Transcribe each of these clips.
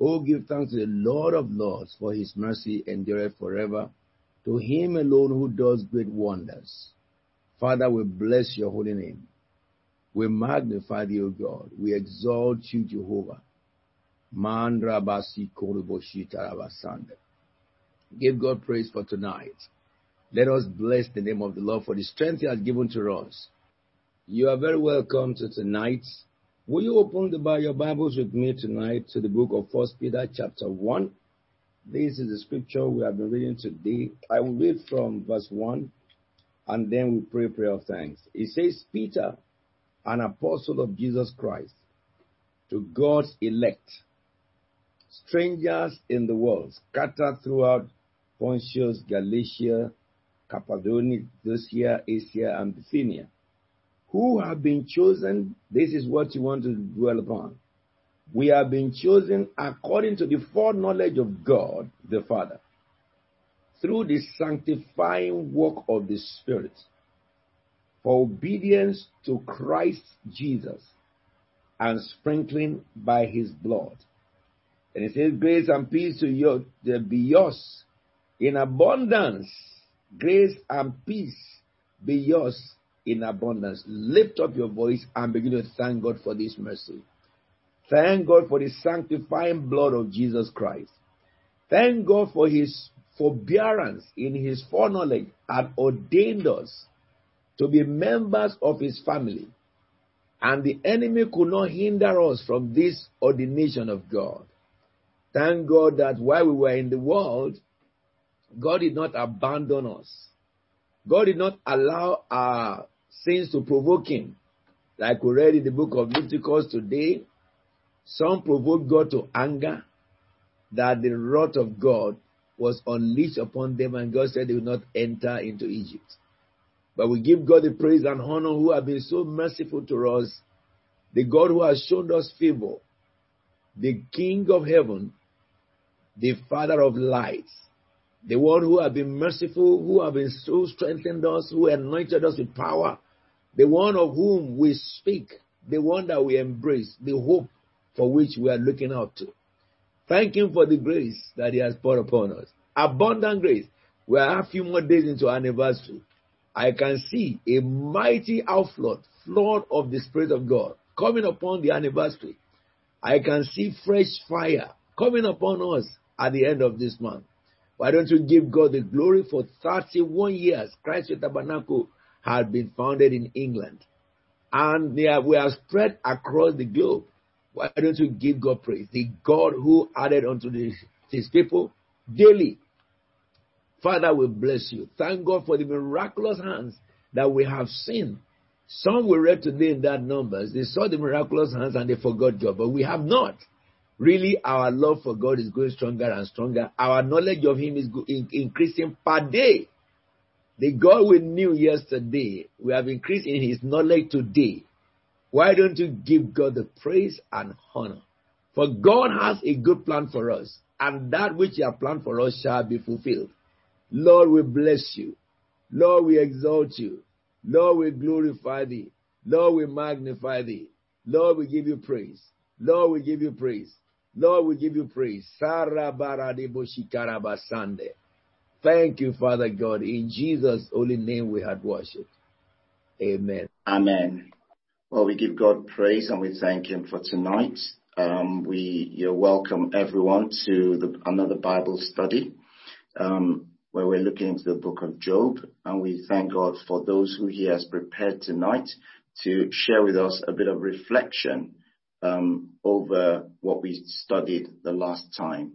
Oh, give thanks to the Lord of Lords, for his mercy endureth forever. To him alone who does great wonders. Father, we bless your holy name. We magnify thee, O God. We exalt you, Jehovah. Give God praise for tonight. Let us bless the name of the Lord for the strength he has given to us. You are very welcome to tonight. Will you open the, your Bibles with me tonight to the book of First Peter chapter 1? This is the scripture we have been reading today. I will read from verse 1 and then we pray a prayer of thanks. It says, Peter, an apostle of Jesus Christ, to God's elect, strangers in the world, scattered throughout Pontus, Galatia, Cappadocia, Asia, and Bithynia, who have been chosen. This is what you want to dwell upon. We have been chosen according to the foreknowledge of God the Father, through the sanctifying work of the Spirit, for obedience to Christ Jesus and sprinkling by his blood. And it says, Grace and peace to you be yours in abundance. Grace and peace be yours in abundance. Lift up your voice and begin to thank God for this mercy. Thank God for the sanctifying blood of Jesus Christ. Thank God for his forbearance in his foreknowledge and ordained us to be members of his family. And the enemy could not hinder us from this ordination of God. Thank God that while we were in the world, God did not abandon us. God did not allow our sins to provoke him. Like we read in the book of Leviticus today, some provoked God to anger that the wrath of God was unleashed upon them, and God said they would not enter into Egypt. But we give God the praise and honor who have been so merciful to us, the God who has shown us favor, the King of heaven, the Father of lights, the one who have been merciful, who have been so strengthened us, who anointed us with power, the one of whom we speak, the one that we embrace, the hope for which we are looking out to. Thank Him for the grace that He has poured upon us. Abundant grace. We are a few more days into our anniversary. I can see a mighty outflow, flood of the Spirit of God coming upon the anniversary. I can see fresh fire coming upon us at the end of this month. Why don't you give God the glory for 31 years? Christ Faith Tabernacle had been founded in England. And we are spread across the globe. Why don't you give God praise? The God who added unto the, his people daily. Father, we bless you. Thank God for the miraculous hands that we have seen. Some we read today in that numbers, they saw the miraculous hands and they forgot God, but we have not. Really, our love for God is growing stronger and stronger. Our knowledge of Him is increasing per day. The God we knew yesterday, we have increased in His knowledge today. Why don't you give God the praise and honor? For God has a good plan for us, and that which He has planned for us shall be fulfilled. Lord, we bless you. Lord, we exalt you. Lord, we glorify thee. Lord, we magnify thee. Lord, we give you praise. Lord, we give you praise. Lord, we give you praise. Thank you, Father God. In Jesus' holy name we had worshipped. Amen. Amen. Well, we give God praise and we thank Him for tonight. Um, we you welcome everyone to the, another Bible study um, where we're looking into the book of Job, and we thank God for those who He has prepared tonight to share with us a bit of reflection over what we studied the last time.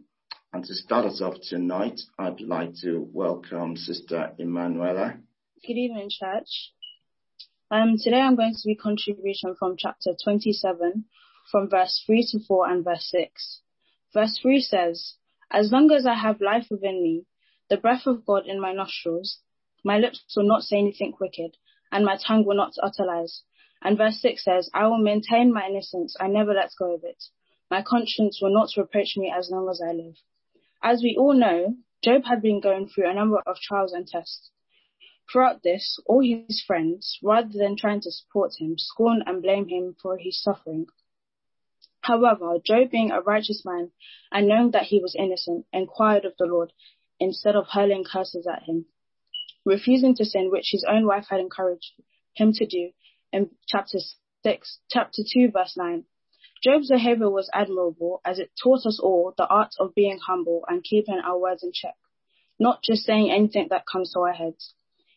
And to start us off tonight, I'd like to welcome Sister Emanuela. Good evening, church. Um, today I'm going to be contribution from chapter 27, from verse 3 to 4 and verse 6. Verse 3 says, As long as I have life within me, the breath of God in my nostrils, my lips will not say anything wicked, and my tongue will not utter lies. And verse 6 says, I will maintain my innocence, I never let go of it. My conscience will not reproach me as long as I live. As we all know, Job had been going through a number of trials and tests. Throughout this, all his friends, rather than trying to support him, scorn and blame him for his suffering. However, Job being a righteous man and knowing that he was innocent, inquired of the Lord instead of hurling curses at him, refusing to sin which his own wife had encouraged him to do in chapter 6, chapter 2 verse 9. Job's behavior was admirable as it taught us all the art of being humble and keeping our words in check, not just saying anything that comes to our heads.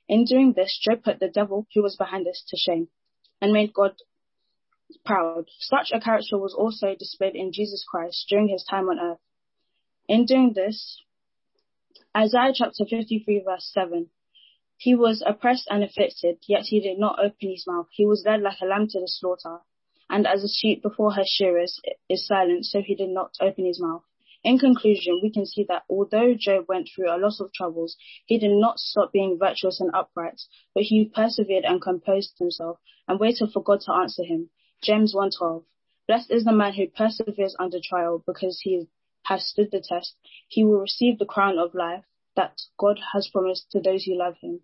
In doing this, Job put the devil who was behind this to shame and made God proud. Such a character was also displayed in Jesus Christ during his time on earth. In doing this, Isaiah chapter 53 verse 7, he was oppressed and afflicted, yet he did not open his mouth. He was led like a lamb to the slaughter, and as a sheep before her shearers is silent, so he did not open his mouth. In conclusion, we can see that although Job went through a lot of troubles, he did not stop being virtuous and upright, but he persevered and composed himself and waited for God to answer him. James 1:12. Blessed is the man who perseveres under trial, because he has stood the test. He will receive the crown of life that God has promised to those who love him.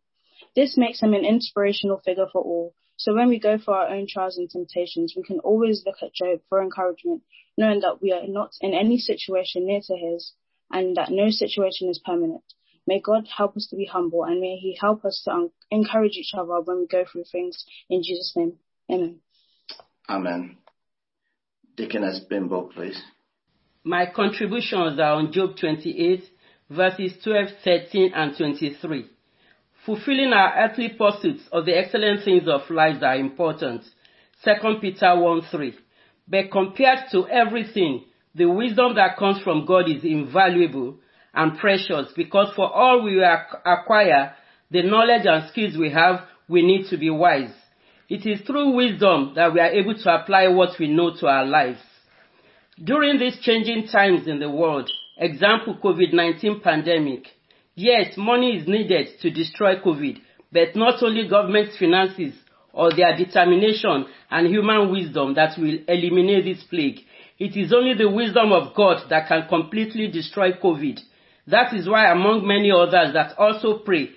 This makes him an inspirational figure for all. So when we go through our own trials and temptations, we can always look at Job for encouragement, knowing that we are not in any situation near to his and that no situation is permanent. May God help us to be humble and may he help us to encourage each other when we go through things in Jesus' name. Amen. Amen. Deaconess Bimbo, please. My contributions are on Job 28, verses 12, 13, and 23. Fulfilling our earthly pursuits of the excellent things of life are important. 2 Peter 1, 3. But compared to everything, the wisdom that comes from God is invaluable and precious because for all we acquire, the knowledge and skills we have, we need to be wise. It is through wisdom that we are able to apply what we know to our lives. During these changing times in the world, example COVID-19 pandemic, yes, money is needed to destroy COVID, but not only government finances or their determination and human wisdom that will eliminate this plague. It is only the wisdom of God that can completely destroy COVID. That is why among many others that also pray,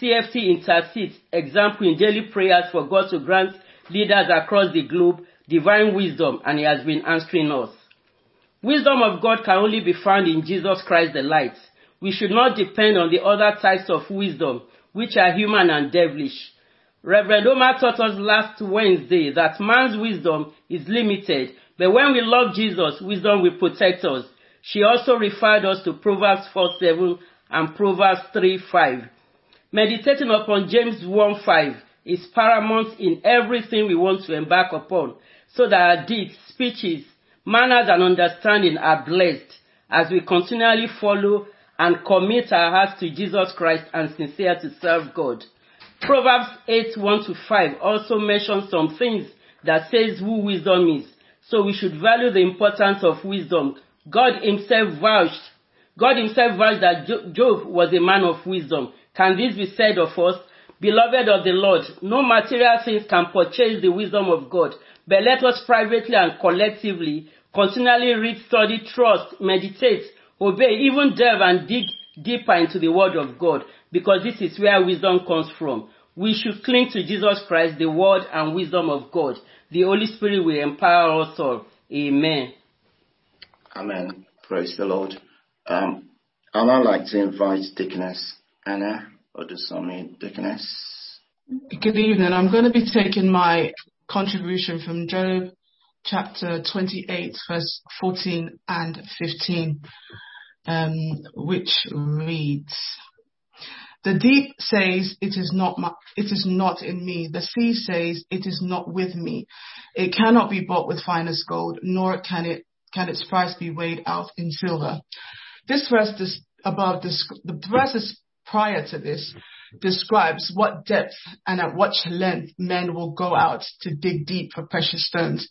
CFT intercedes, example in daily prayers for God to grant leaders across the globe divine wisdom and he has been answering us. Wisdom of God can only be found in Jesus Christ the light. We should not depend on the other types of wisdom, which are human and devilish. Reverend Oma taught us last Wednesday that man's wisdom is limited, but when we love Jesus, wisdom will protect us. She also referred us to Proverbs 4 7 and Proverbs 3 5. Meditating upon James 1 5 is paramount in everything we want to embark upon, so that our deeds, speeches, manners, and understanding are blessed as we continually follow and commit our hearts to Jesus Christ and sincere to serve God. Proverbs 8 1 to 5 also mentions some things that says who wisdom is. So we should value the importance of wisdom. God himself vouched, God himself vouched that Job was a man of wisdom. Can this be said of us? Beloved of the Lord, no material things can purchase the wisdom of God, but let us privately and collectively continually read, study, trust, meditate, obey, even delve and dig deeper into the word of God, because this is where wisdom comes from. We should cling to Jesus Christ, the word and wisdom of God. The Holy Spirit will empower us all. Amen. Amen. Praise the Lord. Um, I'd like to invite Deaconess Anna Good evening. I'm going to be taking my contribution from Job chapter 28, verse 14 and 15, um, which reads, the deep says, it is not my, it is not in me. The sea says, it is not with me. It cannot be bought with finest gold, nor can it, can its price be weighed out in silver. This verse this, above, this, the verses prior to this describes what depth and at what length men will go out to dig deep for precious stones.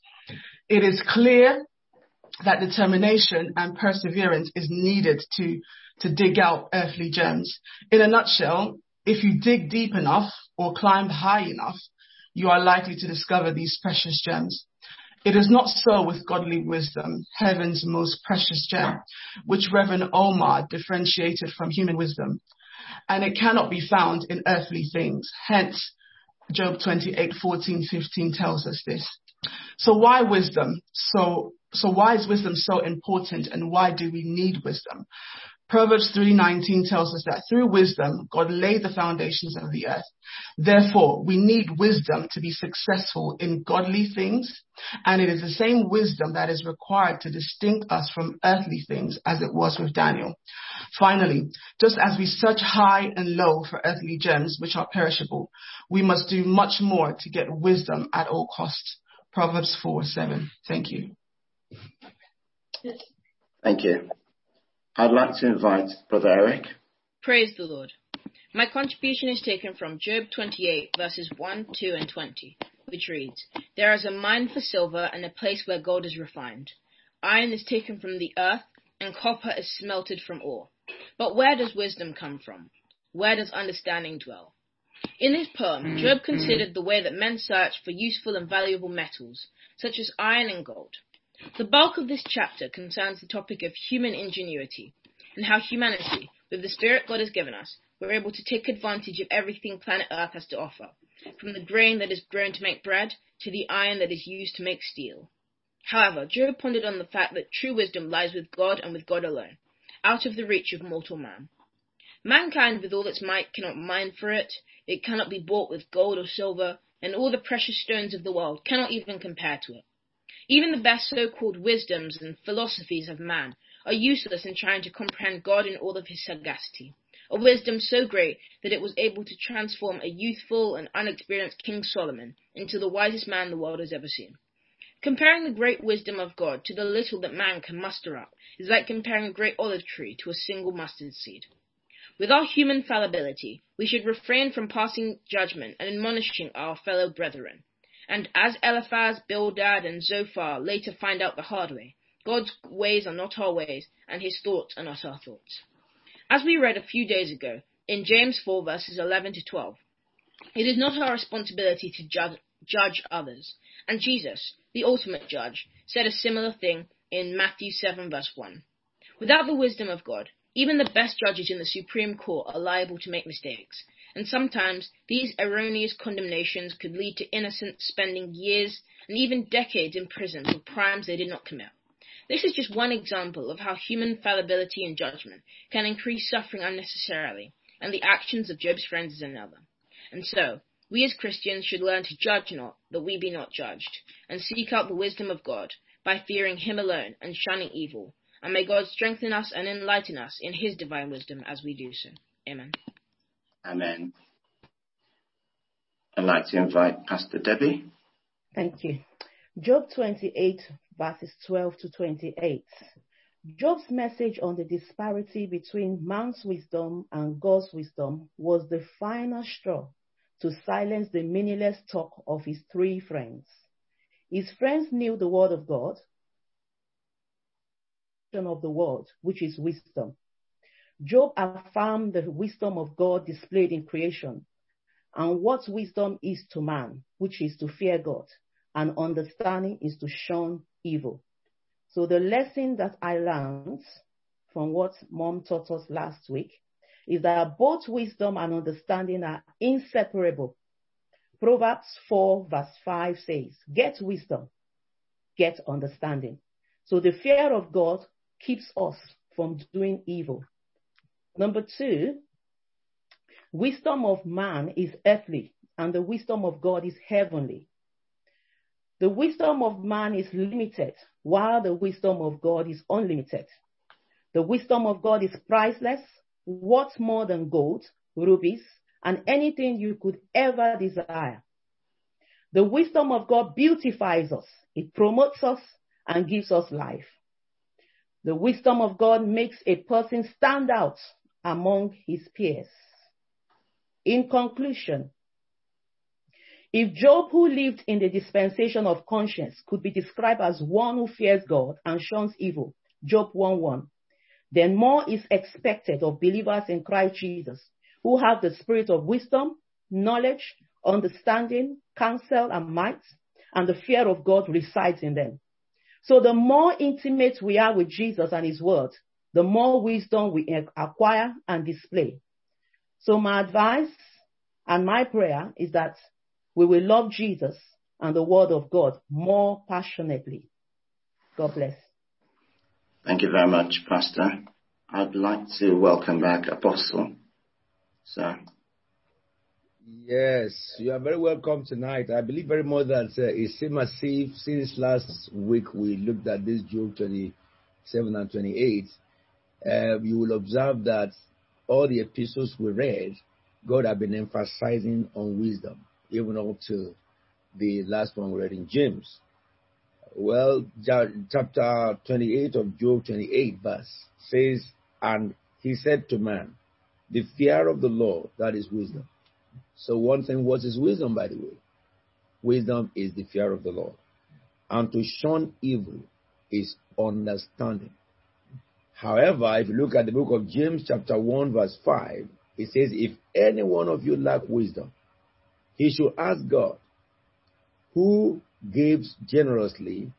It is clear that determination and perseverance is needed to to dig out earthly gems. In a nutshell, if you dig deep enough or climb high enough, you are likely to discover these precious gems. It is not so with godly wisdom, heaven's most precious gem, which Reverend Oma differentiated from human wisdom. And it cannot be found in earthly things. Hence, Job 28, 14, 15 tells us this. So why wisdom? So so why is wisdom so important and why do we need wisdom? Proverbs 3:19 tells us that through wisdom God laid the foundations of the earth. Therefore, we need wisdom to be successful in godly things, and it is the same wisdom that is required to distinct us from earthly things as it was with Daniel. Finally, just as we search high and low for earthly gems which are perishable, we must do much more to get wisdom at all costs. Proverbs 4:7. Thank you. Thank you. I'd like to invite Brother Eric. Praise the Lord. My contribution is taken from Job 28, verses 1, 2, and 20, which reads There is a mine for silver and a place where gold is refined. Iron is taken from the earth, and copper is smelted from ore. But where does wisdom come from? Where does understanding dwell? In this poem, Job considered the way that men search for useful and valuable metals, such as iron and gold. The bulk of this chapter concerns the topic of human ingenuity and how humanity, with the spirit God has given us, we're able to take advantage of everything planet Earth has to offer, from the grain that is grown to make bread to the iron that is used to make steel. However, Job pondered on the fact that true wisdom lies with God and with God alone, out of the reach of mortal man. Mankind, with all its might, cannot mine for it, it cannot be bought with gold or silver, and all the precious stones of the world cannot even compare to it. Even the best so-called wisdoms and philosophies of man are useless in trying to comprehend God in all of his sagacity, a wisdom so great that it was able to transform a youthful and unexperienced King Solomon into the wisest man the world has ever seen. Comparing the great wisdom of God to the little that man can muster up is like comparing a great olive tree to a single mustard seed. With our human fallibility, we should refrain from passing judgment and admonishing our fellow brethren. And as Eliphaz, Bildad, and Zophar later find out the hard way, God's ways are not our ways, and his thoughts are not our thoughts. As we read a few days ago in James 4 verses 11 to 12, it is not our responsibility to judge, judge others. And Jesus, the ultimate judge, said a similar thing in Matthew 7 verse 1. Without the wisdom of God, even the best judges in the Supreme Court are liable to make mistakes, and sometimes these erroneous condemnations could lead to innocents spending years and even decades in prison for crimes they did not commit. This is just one example of how human fallibility and judgment can increase suffering unnecessarily, and the actions of Job's friends is another. And so, we as Christians should learn to judge not, that we be not judged, and seek out the wisdom of God by fearing Him alone and shunning evil. And may God strengthen us and enlighten us in His divine wisdom as we do so. Amen. Amen. I'd like to invite Pastor Debbie. Thank you. Job 28, verses 12 to 28. Job's message on the disparity between man's wisdom and God's wisdom was the final straw to silence the meaningless talk of his three friends. His friends knew the word of God, of the word, which is wisdom. Job affirmed the wisdom of God displayed in creation and what wisdom is to man, which is to fear God, and understanding is to shun evil. So the lesson that I learned from what mom taught us last week is that both wisdom and understanding are inseparable. Proverbs 4 verse 5 says, get wisdom, get understanding. So the fear of God keeps us from doing evil. Number two, wisdom of man is earthly and the wisdom of God is heavenly. The wisdom of man is limited while the wisdom of God is unlimited. The wisdom of God is priceless, worth more than gold, rubies, and anything you could ever desire. The wisdom of God beautifies us. It promotes us and gives us life. The wisdom of God makes a person stand out among his peers. In conclusion, if Job, who lived in the dispensation of conscience, could be described as one who fears God and shuns evil, Job 1:1, then more is expected of believers in Christ Jesus, who have the spirit of wisdom, knowledge, understanding, counsel, and might, and the fear of God resides in them. So the more intimate we are with Jesus and his word, the more wisdom we acquire and display. So my advice and my prayer is that we will love Jesus and the word of God more passionately. God bless. Thank you very much, Pastor. I'd like to welcome back Apostle. Sir. Yes, you are very welcome tonight. I believe very much that uh, it's same as if since last week we looked at this Job 27 and 28. Uh, you will observe that all the epistles we read, God had been emphasizing on wisdom, even up to the last one we read in James. Well, chapter 28 of Job 28 verse says, And he said to man, The fear of the Lord, that is wisdom. So one thing, what is wisdom, by the way? Wisdom is the fear of the Lord. And to shun evil is understanding. However, if you look at the book of James, chapter 1, verse 5, it says, If any one of you lack wisdom, he should ask God, who gives generously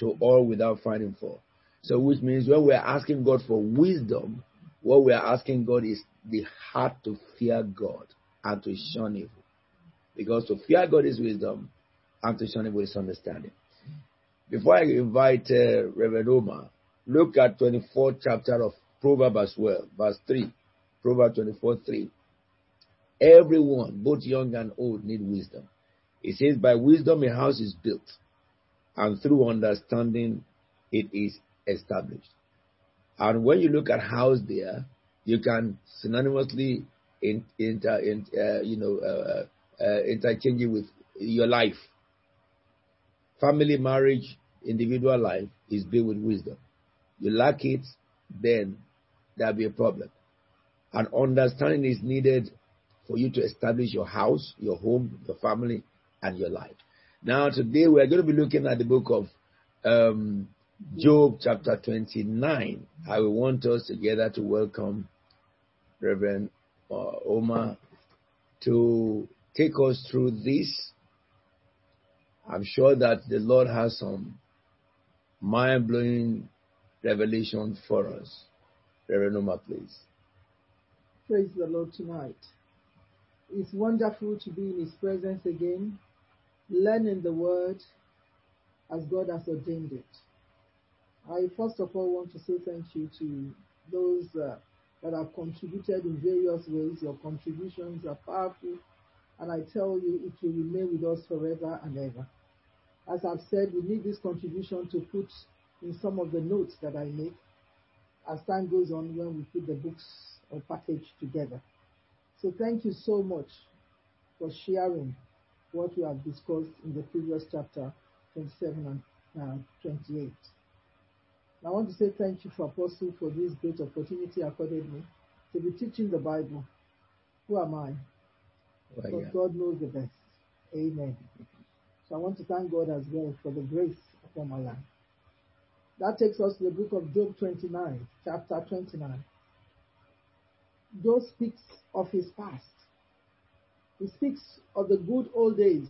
to all without finding fault. So, which means when we're asking God for wisdom, what we're asking God is the heart to fear God and to shun evil. Because to fear God is wisdom, and to shun evil is understanding. Before I invite uh, Reverend Oma, look at 24th chapter of Proverbs as well, verse 3. Proverbs 24 3. Everyone, both young and old, need wisdom. It says, By wisdom a house is built, and through understanding it is established. And when you look at house there, you can synonymously in, inter, in, uh, you know, uh, uh, interchange it with your life. Family, marriage, individual life is built with wisdom. You lack it, then there'll be a problem. And understanding is needed for you to establish your house, your home, your family, and your life. Now, today we're going to be looking at the book of um, Job, chapter 29. I will want us together to welcome Reverend uh, Oma to take us through this. I'm sure that the Lord has some mind blowing revelation for us. Reverend please. Praise the Lord tonight. It's wonderful to be in His presence again, learning the Word as God has ordained it. I first of all want to say thank you to those uh, that have contributed in various ways. Your contributions are powerful, and I tell you, it will remain with us forever and ever. As I've said, we need this contribution to put in some of the notes that I make as time goes on when we put the books or package together. So thank you so much for sharing what we have discussed in the previous chapter 27 and uh, 28. I want to say thank you for Apostle for this great opportunity accorded me to be teaching the Bible. Who am I? Well, yeah. God knows the best. Amen. So I want to thank God as well for the grace upon my life. That takes us to the book of Job 29, chapter 29. Job speaks of his past. He speaks of the good old days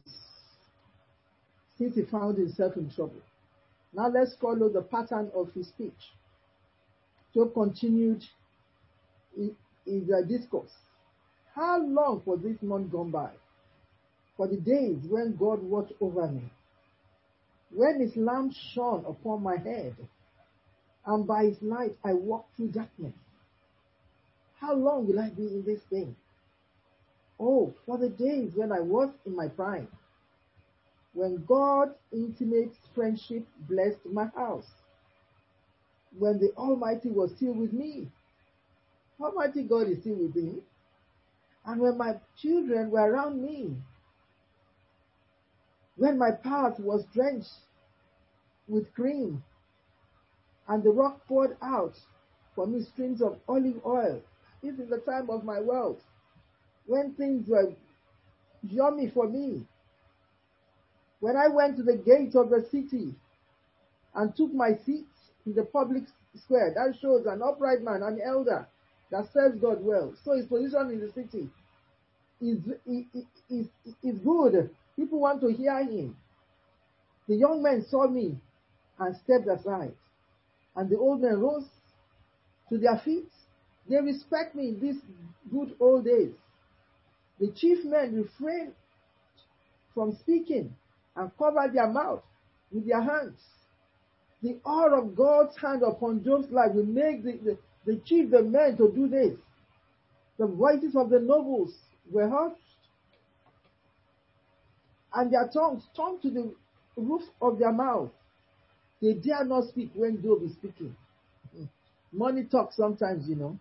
since he found himself in trouble. Now let's follow the pattern of his speech. Job continued in, the discourse. How long for this month gone by? For the days when God watched over me, when his lamp shone upon my head, and by his light I walked through darkness. How long will I be in this thing? Oh, for the days when I was in my prime, when God's intimate friendship blessed my house, when the Almighty was still with me. Almighty God is still with me. And when my children were around me, when my path was drenched with cream, and the rock poured out for me streams of olive oil. This is the time of my wealth, when things were yummy for me, when I went to the gate of the city and took my seat in the public square, that shows an upright man, an elder that serves God well. So his position in the city is, is, is good. People want to hear him. The young men saw me and stepped aside. And the old men rose to their feet. They respect me in these good old days. The chief men refrained from speaking and cover their mouth with their hands. The awe of God's hand upon Job's life will make the, the, the chief, the men to do this. The voices of the nobles were hushed, and their tongues turned to the roof of their mouth. They dare not speak when Job is speaking. Money talks sometimes, you know.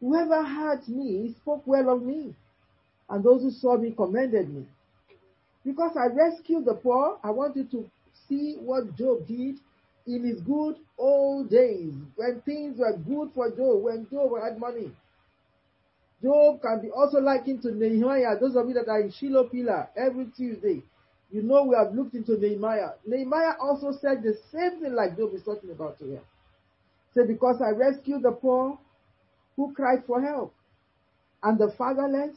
Whoever heard me spoke well of me, and those who saw me commended me. Because I rescued the poor, I want you to see what Job did in his good old days, when things were good for Job, when Job had money. Job can be also likened to Nehemiah. Those of you that are in Shiloh Pillar every Tuesday, you know we have looked into Nehemiah. Nehemiah also said the same thing like Job is talking about here. Say, because I rescued the poor who cried for help, and the fatherless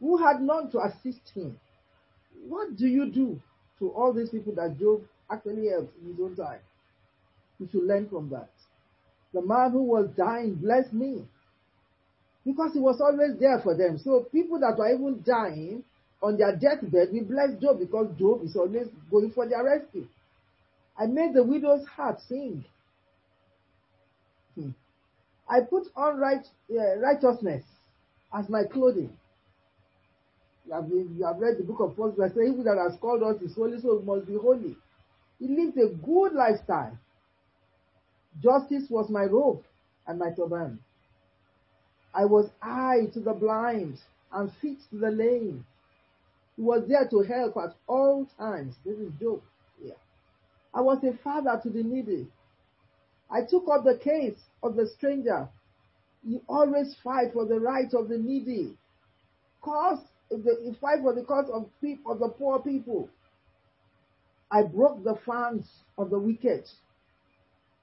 who had none to assist him. What do you do to all these people that Job actually helped in his own time? You should learn from that. The man who was dying blessed me because he was always there for them. So people that were even dying on their deathbed, we bless Job because Job is always going for their rescue. I made the widow's heart sing. Hmm. I put on right, uh, righteousness as my clothing. You have, you have read the book of First Verse. He that has called us is holy, so must be holy. He lived a good lifestyle. Justice was my robe and my turban. I was eye to the blind and feet to the lame. He was there to help at all times. This is Job. Yeah. I was a father to the needy. I took up the case of the stranger. You always fight for the right of the needy. Cause the fight for the cause of people of the poor people. I broke the fangs of the wicked.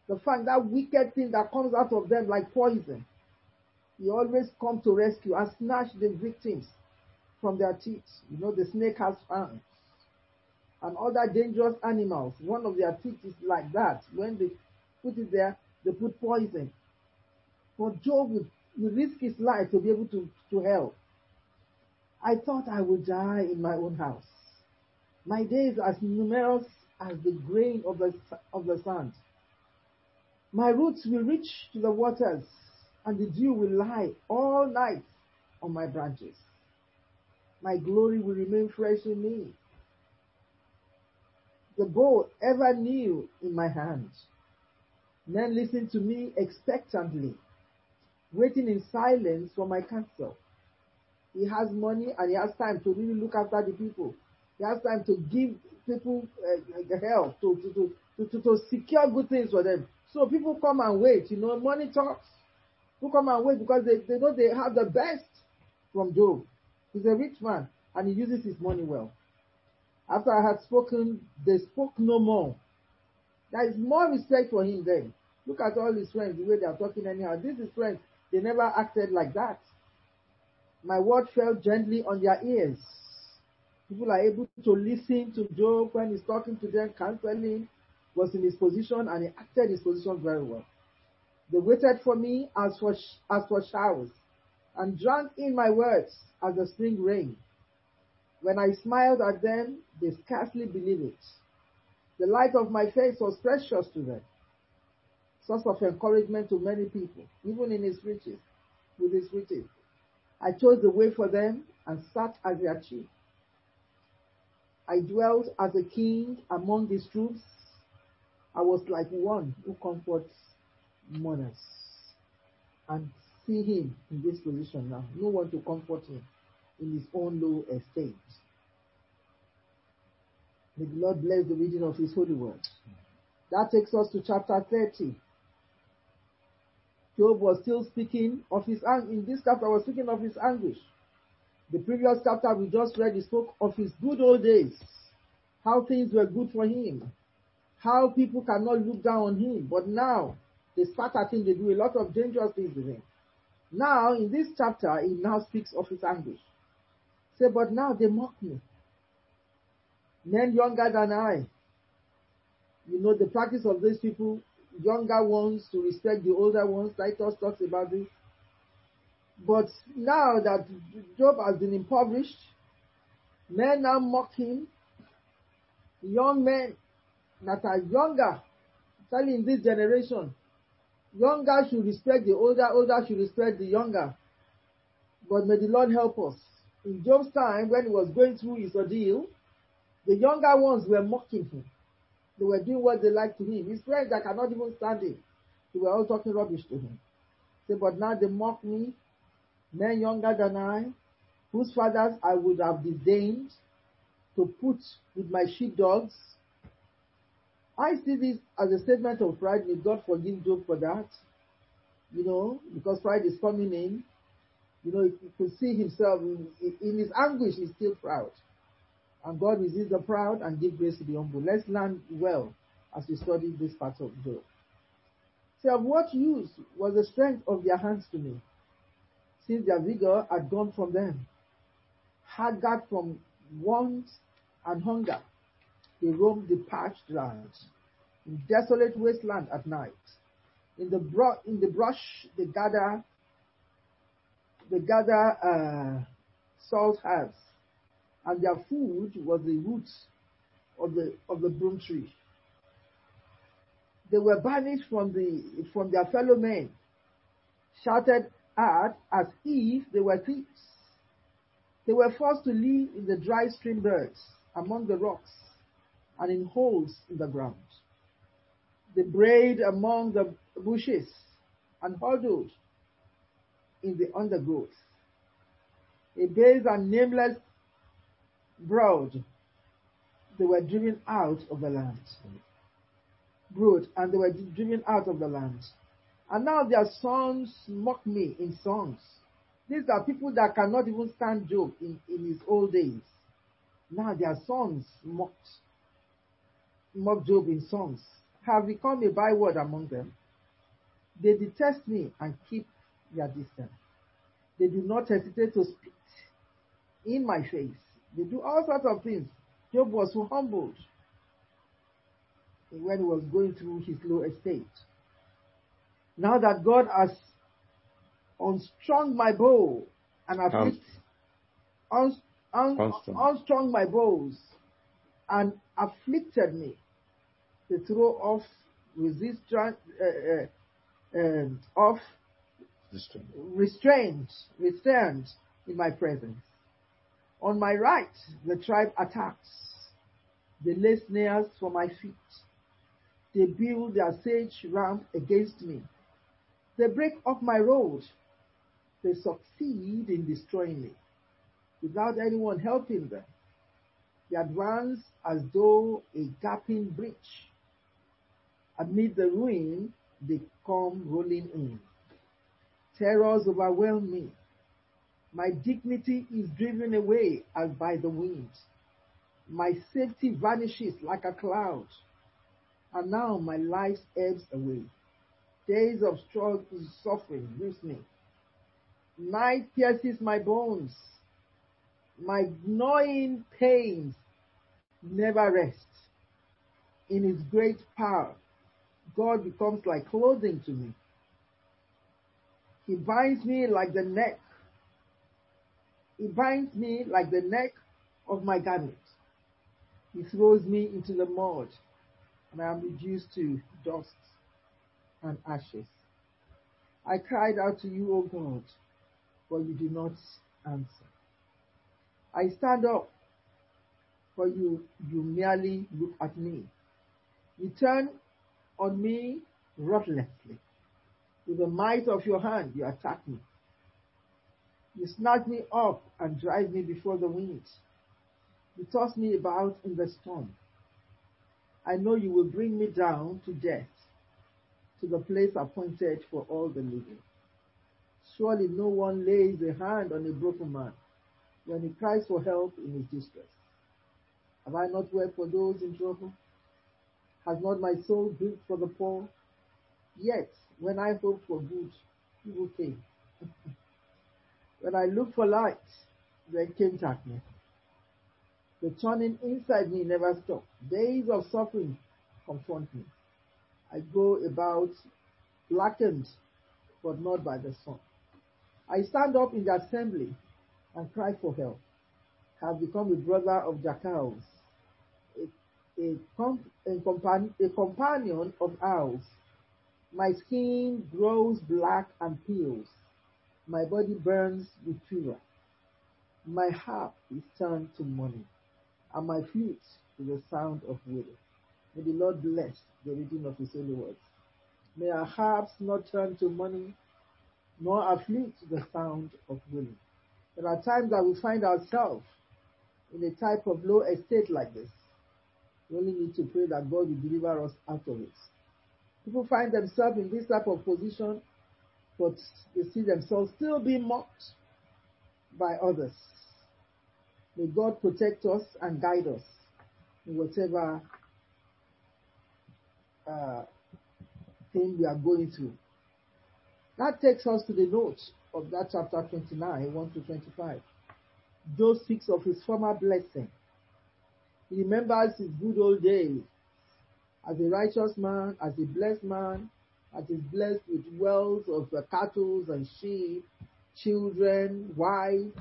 The fang, that wicked thing that comes out of them like poison. He always come to rescue and snatch the victims from their teeth. You know, the snake has fangs. And other dangerous animals, one of their teeth is like that. When they put it there, they put poison. But Job would, would risk his life to be able to, to help. I thought I would die in my own house. My days as numerous as the grain of the, of the sand. My roots will reach to the waters, and the dew will lie all night on my branches. My glory will remain fresh in me. The bow ever new in my hand. Men listen to me expectantly, waiting in silence for my counsel. He has money and he has time to really look after the people. He has time to give people uh, help, to, to, to, to, to secure good things for them. So people come and wait. You know, money talks. People come and wait because they, they know they have the best from Job. He's a rich man and he uses his money well. After I had spoken, they spoke no more. There is more respect for him then. Look at all his friends, the way they are talking anyhow. This is friends, they never acted like that. My word fell gently on their ears. People are able to listen to Job when he's talking to them, counseling, was in his position and he acted his position very well. They waited for me as for, as for showers and drank in my words as the spring rain. When I smiled at them, they scarcely believed it. The light of my face was precious to them, source of encouragement to many people, even in his riches, with his riches. I chose the way for them and sat as their chief. I dwelt as a king among his troops. I was like one who comforts mourners. And see him in this position now. No one to comfort him in his own low estate. May the Lord bless the reading of his holy word. That takes us to chapter 30. Job was still speaking of his in this chapter was speaking of his anguish. The previous chapter we just read he spoke of his good old days, how things were good for him, how people cannot look down on him. But now they spat at him, they do a lot of dangerous things with him. Now in this chapter he now speaks of his anguish. Say, but now they mock me. Men younger than I. You know the practice of these people younger ones to respect the older ones. Titus talks about this. But now that Job has been impoverished, men now mock him. Young men that are younger Especially in this generation, younger should respect the older, older should respect the younger. But may the Lord help us. In Job's time, when he was going through his ordeal, the younger ones were mocking him. They were doing what they liked to him. His friends that cannot even stand it, they were all talking rubbish to him. Say, but now they mock me, men younger than I, whose fathers I would have disdained to put with my sheepdogs. I see this as a statement of pride. May God forgive Job for that. You know, because pride is coming in. You know, he could see himself in, in his anguish, he's still proud. And God resists the proud and give grace to the humble. Let's learn well as we study this part of Job. Say, of what use was the strength of their hands to me, since their vigor had gone from them? Haggard from want and hunger, they roam the parched land, in desolate wasteland at night. In the, bro- in the brush, they gather, they gather uh, salt herbs, and their food was the roots of the of the broom tree. They were banished from the from their fellow men, shouted at as if they were thieves. They were forced to live in the dry stream beds among the rocks and in holes in the ground. They brayed among the bushes and huddled in the undergrowth. A base and nameless broad, they were driven out of the land. Brood, and they were driven out of the land. And now their sons mock me in songs. These are people that cannot even stand Job in, in his old days. Now their sons mocked, mock Job in songs, have become a byword among them. They detest me and keep their distance. They do not hesitate to spit in my face. They do all sorts of things. Job was so humbled when he was going through his low estate. Now that God has unstrung my bow and afflict, un, un, unstrung my bows and afflicted me to throw off resistance, uh, uh, um, off restraint, restraint in my presence. On my right, the tribe attacks. They lay snares for my feet. They build their sage ramp against me. They break off my road. They succeed in destroying me without anyone helping them. They advance as though a gaping breach. Amid the ruin, they come rolling in. Terrors overwhelm me. My dignity is driven away as by the wind. My safety vanishes like a cloud. And now my life ebbs away. Days of struggle, and suffering reach me. Night pierces my bones. My gnawing pains never rest. In his great power, God becomes like clothing to me. He binds me like the neck. He binds me like the neck of my garment. He throws me into the mud, and I am reduced to dust and ashes. I cried out to you, O God, but you did not answer. I stand up, but you, you merely look at me. You turn on me ruthlessly. With the might of your hand, you attack me. You snatch me up and drive me before the wind. You toss me about in the storm. I know you will bring me down to death, to the place appointed for all the living. Surely no one lays a hand on a broken man when he cries for help in his distress. Have I not wept for those in trouble? Has not my soul grieved for the poor? Yet, when I hoped for good, evil came. when I looked for light, then came darkness. The turning inside me never stopped. Days of suffering confront me. I go about blackened, but not by the sun. I stand up in the assembly and cry for help. Have become a brother of jackals, a, a, com- a, a companion of owls. My skin grows black and peels. My body burns with fever. My harp is turned to money, and my flute to the sound of widow. May the Lord bless the reading of his holy words. May our harps not turn to money, nor our flute to the sound of willing. There are times that we find ourselves in a type of low estate like this. We only need to pray that God will deliver us out of it. People find themselves in this type of position, but they see themselves still being mocked by others. May God protect us and guide us in whatever uh, thing we are going through. That takes us to the note of that chapter 29, 1 to 25. Job speaks of his former blessing. He remembers his good old days as a righteous man, as a blessed man, as is blessed with wealth of uh, cattle and sheep, children, wife.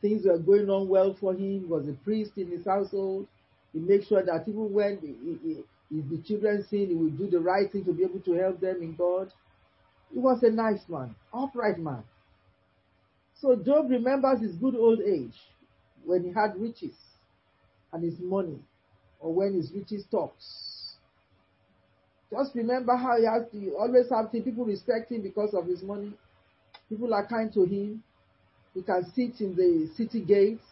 Things were going on well for him. He was a priest in his household. He makes sure that even when the, if the children sin, he will do the right thing to be able to help them in God. He was a nice man, upright man. So Job remembers his good old age when he had riches and his money, or when his riches stops. Just remember how he has to always have to, people respect him because of his money. People are kind to him. He can sit in the city gates.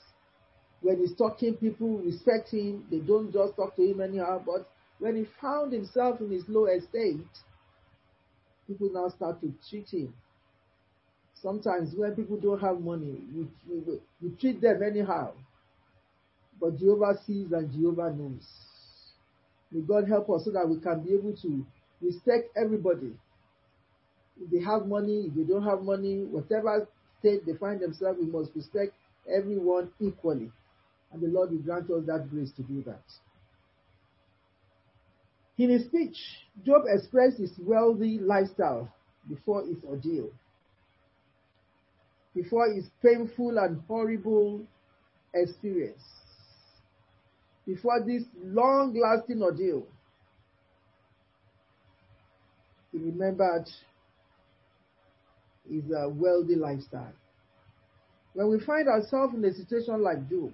When he's talking, people respect him. They don't just talk to him anyhow. But when he found himself in his low estate, people now start to treat him. Sometimes when people don't have money, you, you, you treat them anyhow. But Jehovah sees and Jehovah knows. May God help us so that we can be able to respect everybody. If they have money, if they don't have money, whatever state they find themselves, we must respect everyone equally. And the Lord will grant us that grace to do that. In his speech, Job expressed his wealthy lifestyle before his ordeal, before his painful and horrible experience, before this long lasting ordeal. He remembered his uh, wealthy lifestyle. When we find ourselves in a situation like Job,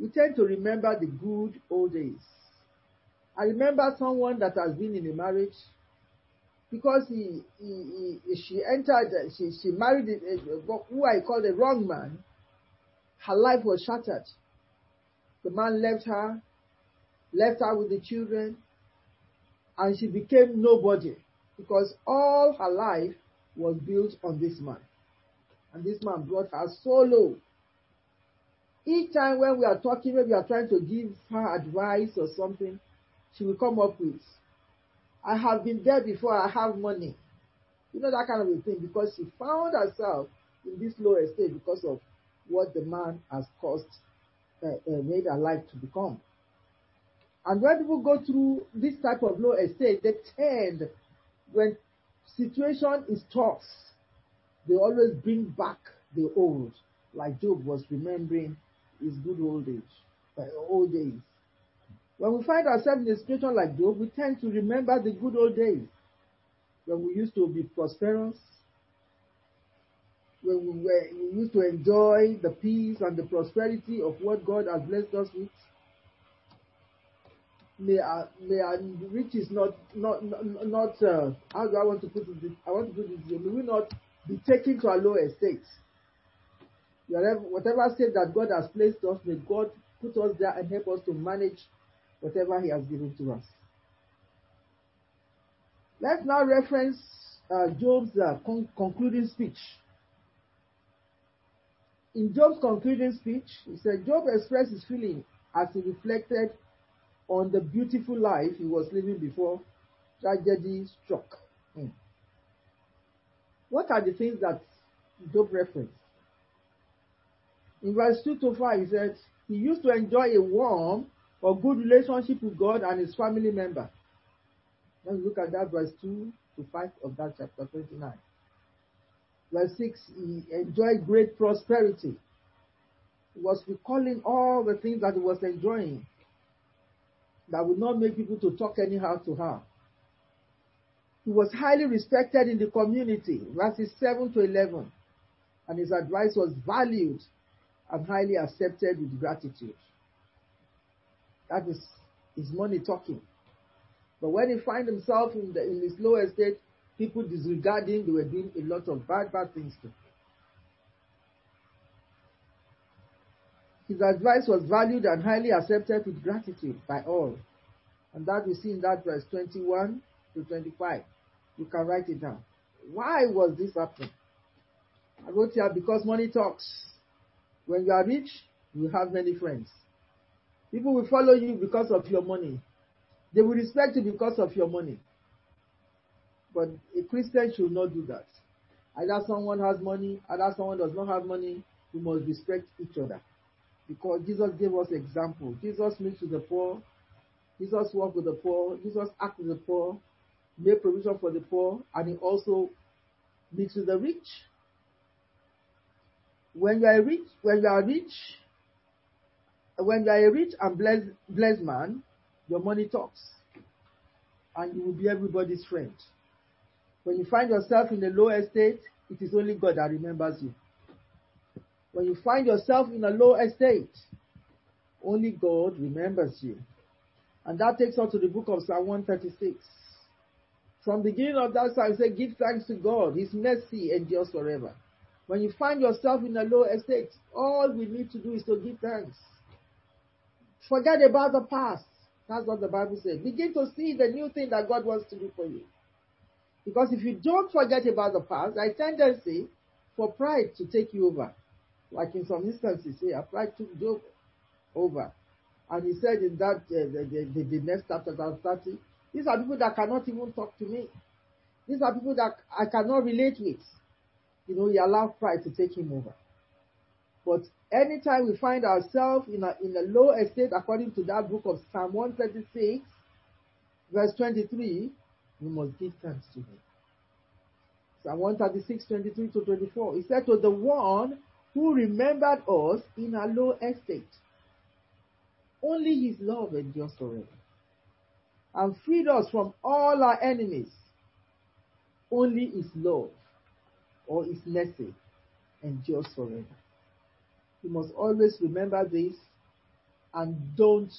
we tend to remember the good old days I remember someone that has been in a marriage because he, he, he she entered, she, she married a, who I call the wrong man. Her life was shattered. The man left her, left her with the children, and she became nobody because all her life was built on this man. And this man brought her so low. Each time when we are talking, maybe we are trying to give her advice or something, she will come up with. I have been there before, I have money. You know, that kind of a thing, because she found herself in this low estate because of what the man has caused, uh, uh, made her life to become. And when people go through this type of low estate, they tend, when situation is tough, they always bring back the old, like Job was remembering his good old age, uh, old days. When we find ourselves in a situation like Job, we tend to remember the good old days when we used to be prosperous, when we, were, we used to enjoy the peace and the prosperity of what God has blessed us with. May our, may our riches not, not, not, not uh, how do I want to put it? I want to put it, may we not be taken to a low estate. Whatever, whatever state that God has placed us, may God put us there and help us to manage whatever he has given to us. Let's now reference uh, Job's uh, con- concluding speech. In Job's concluding speech, he said Job expressed his feeling as he reflected on the beautiful life he was living before tragedy struck him. What are the things that Job referenced? In verse 2 to 5, he said, He used to enjoy a warm or good relationship with God and his family member. Let's look at that verse 2 to 5 of that chapter 29. Verse 6, he enjoyed great prosperity. He was recalling all the things that he was enjoying. that would not make people to talk anyhow to her. He was highly respected in the community, verses 7 to 11, and his advice was valued and highly accepted with gratitude. That is his money talking. But when he find himself in, the, in his low estate, people disregarding, they were doing a lot of bad, bad things to him. His advice was valued and highly accepted with gratitude by all. And that we see in that verse 21 to 25. You can write it down. Why was this happening? I wrote here because money talks. When you are rich, you have many friends. People will follow you because of your money. They will respect you because of your money. But a Christian should not do that. Either someone has money, either someone does not have money. We must respect each other. Because Jesus gave us example. Jesus meets with the poor. Jesus walked with the poor. Jesus acted with the poor, made provision for the poor, and he also meets with the rich. When you are rich, when you are rich, when you are a rich and blessed, blessed man, your money talks. And you will be everybody's friend. When you find yourself in a low estate, it is only God that remembers you. When you find yourself in a low estate, only God remembers you. And that takes us to the book of Psalm 136. From the beginning of that psalm, it says, Give thanks to God. His mercy endures forever. When you find yourself in a low estate, all we need to do is to give thanks. Forget about the past. That's what the Bible says. Begin to see the new thing that God wants to do for you. Because if you don't forget about the past, there is a tendency for pride to take you over. Like in some instances, here, pride took Job over. And he said in that, uh, the, the, the, next chapter, 30, these are people that cannot even talk to me. These are people that I cannot relate with. You know, he allowed pride to take him over. But anytime we find ourselves in a, in a low estate, according to that book of Psalm 136, verse 23, we must give thanks to him. Psalm 136, 23 to 24. He said to the one who remembered us in a low estate. Only his love endures forever. And freed us from all our enemies. Only his love or his mercy endures forever. You must always remember this and don't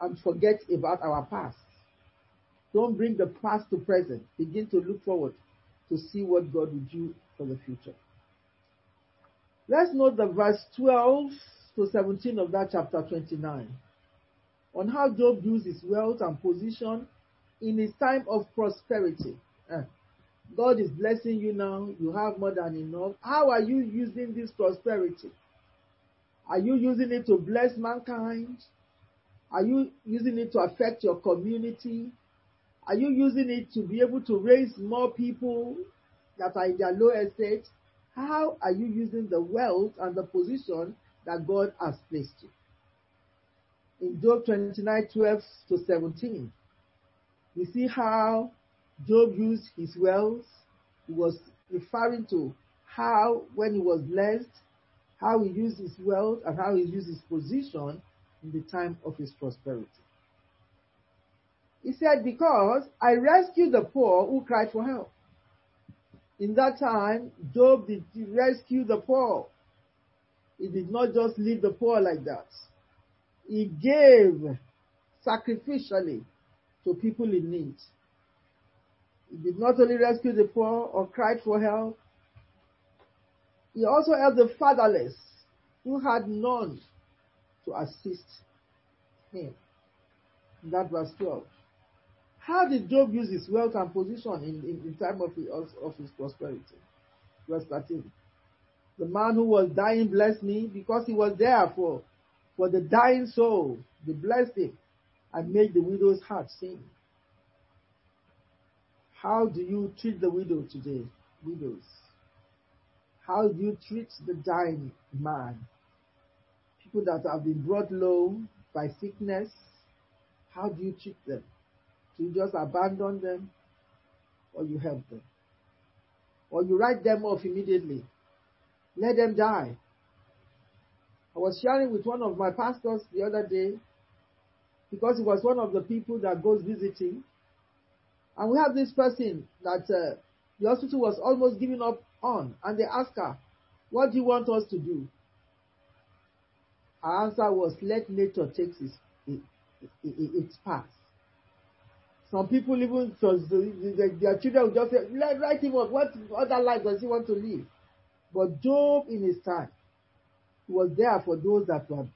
and forget about our past. Don't bring the past to present. Begin to look forward to see what God will do for the future. Let's note the verse 12 to 17 of that chapter 29 on how Job used his wealth and position in his time of prosperity. Eh, God is blessing you now. You have more than enough. How are you using this prosperity? Are you using it to bless mankind? Are you using it to affect your community? Are you using it to be able to raise more people that are in their low estate? How are you using the wealth and the position that God has placed you? In Job 29 12 to 17, we see how Job used his wealth. He was referring to how, when he was blessed, how he used his wealth and how he used his position in the time of his prosperity. He said, Because I rescued the poor who cried for help. In that time, Job did rescue the poor. He did not just leave the poor like that. He gave sacrificially to people in need. He did not only rescue the poor or cried for help, he also helped the fatherless who had none to assist him. That verse 12. How did Job use his wealth and position in, in, in time of his, of his prosperity? Verse 13. The man who was dying blessed me because he was there for, for the dying soul. They blessed him and made the widow's heart sing. How do you treat the widow today? Widows. How do you treat the dying man? People that have been brought low by sickness. How do you treat them? Do you just abandon them or you help them? Or you write them off immediately. Let them die. I was sharing with one of my pastors the other day because he was one of the people that goes visiting. And we have this person that uh, the hospital was almost giving up on, and they asked her, What do you want us to do? Her answer was, Let nature take its, its, its path. Some people even, their children would just say, Let write him up. What other life does he want to live? But Job, in his time, was there for those that were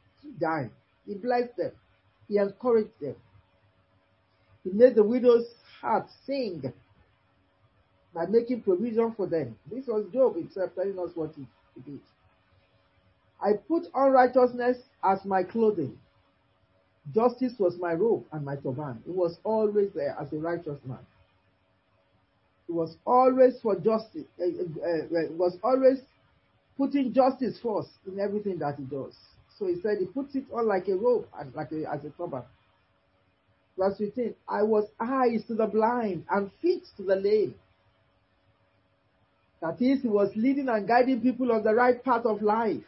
dying. He blessed them. He encouraged them. He made the widow's heart sing by making provision for them. This was Job himself telling us what he, he did. I put unrighteousness as my clothing. Justice was my robe and my turban. He was always there as a righteous man. He was always for justice. Uh, uh, uh, was always putting justice first in everything that he does. So he said he puts it on like a robe and like a, as a turban. Verse 15, I was eyes to the blind and feet to the lame. That is, he was leading and guiding people on the right path of life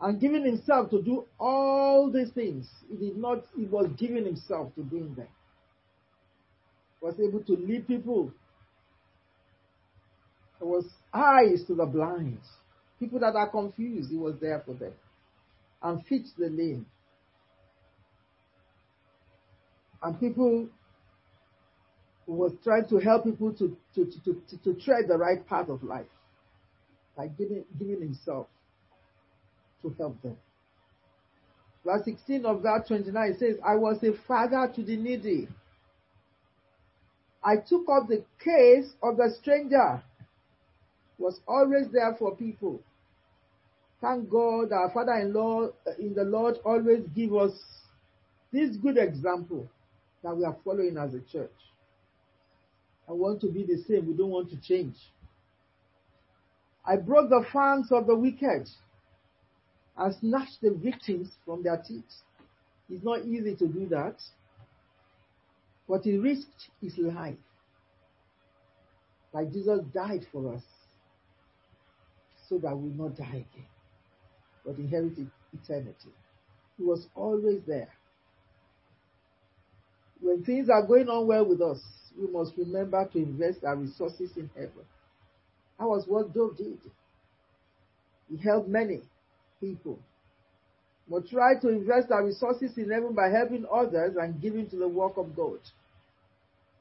and giving himself to do all these things. He did not, he was giving himself to doing them. He was able to lead people. He was eyes to the blind. People that are confused, he was there for them. And fit the lame. And people was trying to help people to, to, to, to, to tread the right path of life by giving, giving himself to help them. Verse 16 of that 29 says, I was a father to the needy. I took up the case of the stranger. Was always there for people. Thank God our father-in-law uh, in the Lord always give us this good example that we are following as a church. I want to be the same. We don't want to change. I broke the fangs of the wicked and snatched the victims from their teeth. It's not easy to do that, but he risked his life. Like Jesus died for us, so that we will not die again, but inherit eternity. He was always there. When things are going on well with us, we must remember to invest our resources in heaven. That was what Job did. He helped many people. But try to invest our resources in heaven by helping others and giving to the work of God.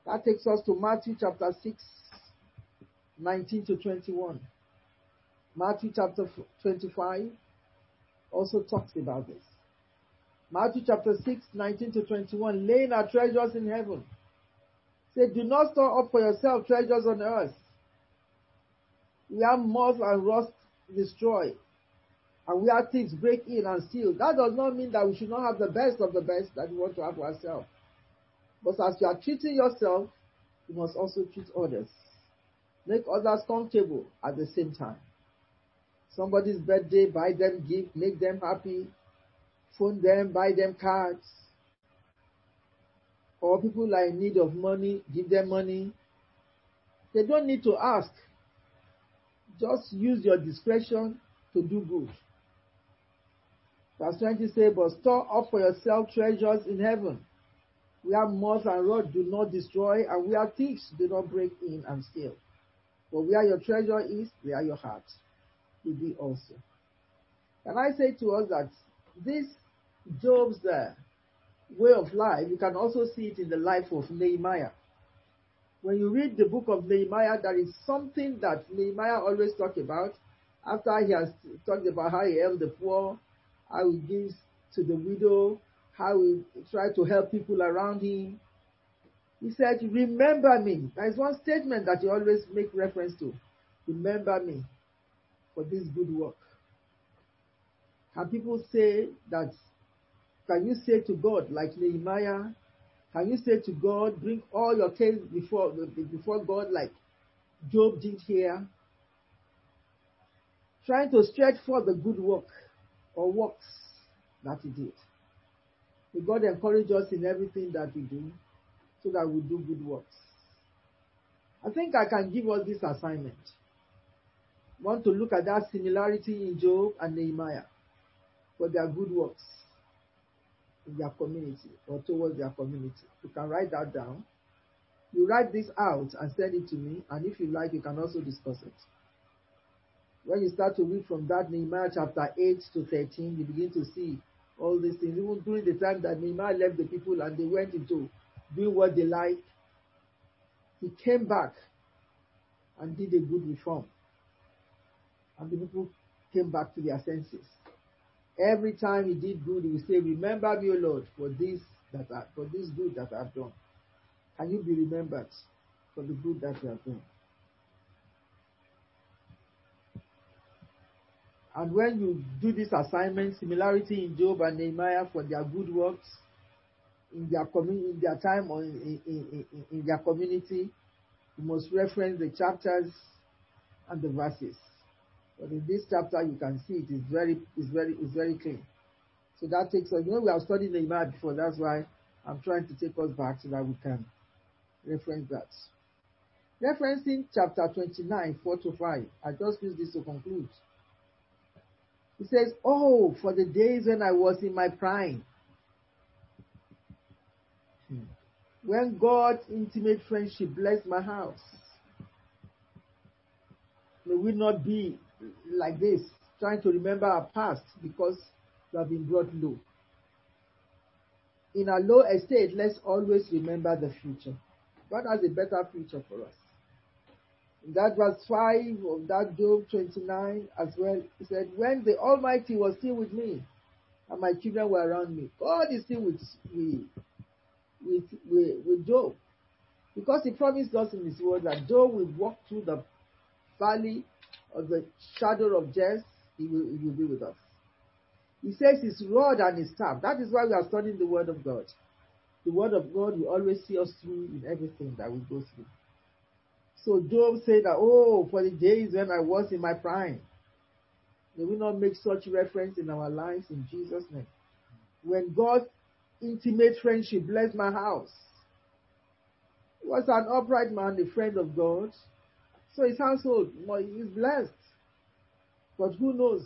That takes us to Matthew chapter 6, 19 to 21. Matthew chapter 25 also talks about this. Matthew chapter 6, 19 to 21, laying our treasures in heaven. Say, do not store up for yourself treasures on earth. We have moth and rust destroy and we are thieves break in and steal. That does not mean that we should not have the best of the best that we want to have for ourselves. But as you are treating yourself, you must also treat others. Make others comfortable at the same time. Somebody's birthday, buy them gift, make them happy, phone them, buy them cards. Or people are in need of money, give them money. They don't need to ask. Just use your discretion to do good. Verse 20 says, But store up for yourself treasures in heaven. We have moth and rod do not destroy, and we are thieves do not break in and steal. But where your treasure is, there your heart will be also. Can I say to us that this Job's uh, way of life, you can also see it in the life of Nehemiah. When you read the book of Nehemiah, there is something that Nehemiah always talks about after he has talked about how he helped the poor, how he gives to the widow, how he try to help people around him. He said, remember me. There is one statement that you always make reference to. Remember me for this good work. Can people say that, can you say to God, like Nehemiah, can you say to God, bring all your case before, before God like Job did here? Trying to stretch for the good work or works that he did. May God encourage us in everything that we do so that we do good works. I think I can give us this assignment. Want to look at that similarity in Job and Nehemiah for their good works. Their community or towards their community. You can write that down. You write this out and send it to me, and if you like, you can also discuss it. When you start to read from that Nehemiah chapter 8 to 13, you begin to see all these things. Even during the time that Nehemiah left the people and they went into doing what they like, he came back and did a good reform. And the people came back to their senses. Every time he did good, he would say, Remember me, O Lord, for this that I, for this good that I've done. Can you be remembered for the good that you have done? And when you do this assignment, similarity in Job and Nehemiah for their good works in their community, in their time or in, in, in, in their community, you must reference the chapters and the verses. But in this chapter, you can see it is very, is very, is very clean. So that takes us. You know, we have studied Nehemiah before. That's why I'm trying to take us back so that we can reference that. Referencing chapter 29, 4 to 5. I just use this to conclude. He says, Oh, for the days when I was in my prime. Hmm. When God's intimate friendship blessed my house. May we not be like this, trying to remember our past because we have been brought low. In our low estate, let's always remember the future. God has a better future for us. In that verse 5 of that Job 29 as well, he said, When the Almighty was still with me and my children were around me, God is still with me, with, with, with Job. Because he promised us in his word that Job will walk through the valley of the shadow of death, he will, he will be with us. He says his rod and his staff. That is why we are studying the word of God. The word of God will always see us through in everything that we go through. So Job said that, oh, for the days when I was in my prime. May we not make such reference in our lives in Jesus' name. When God's intimate friendship blessed my house, he was an upright man, a friend of God. So his household is blessed. But who knows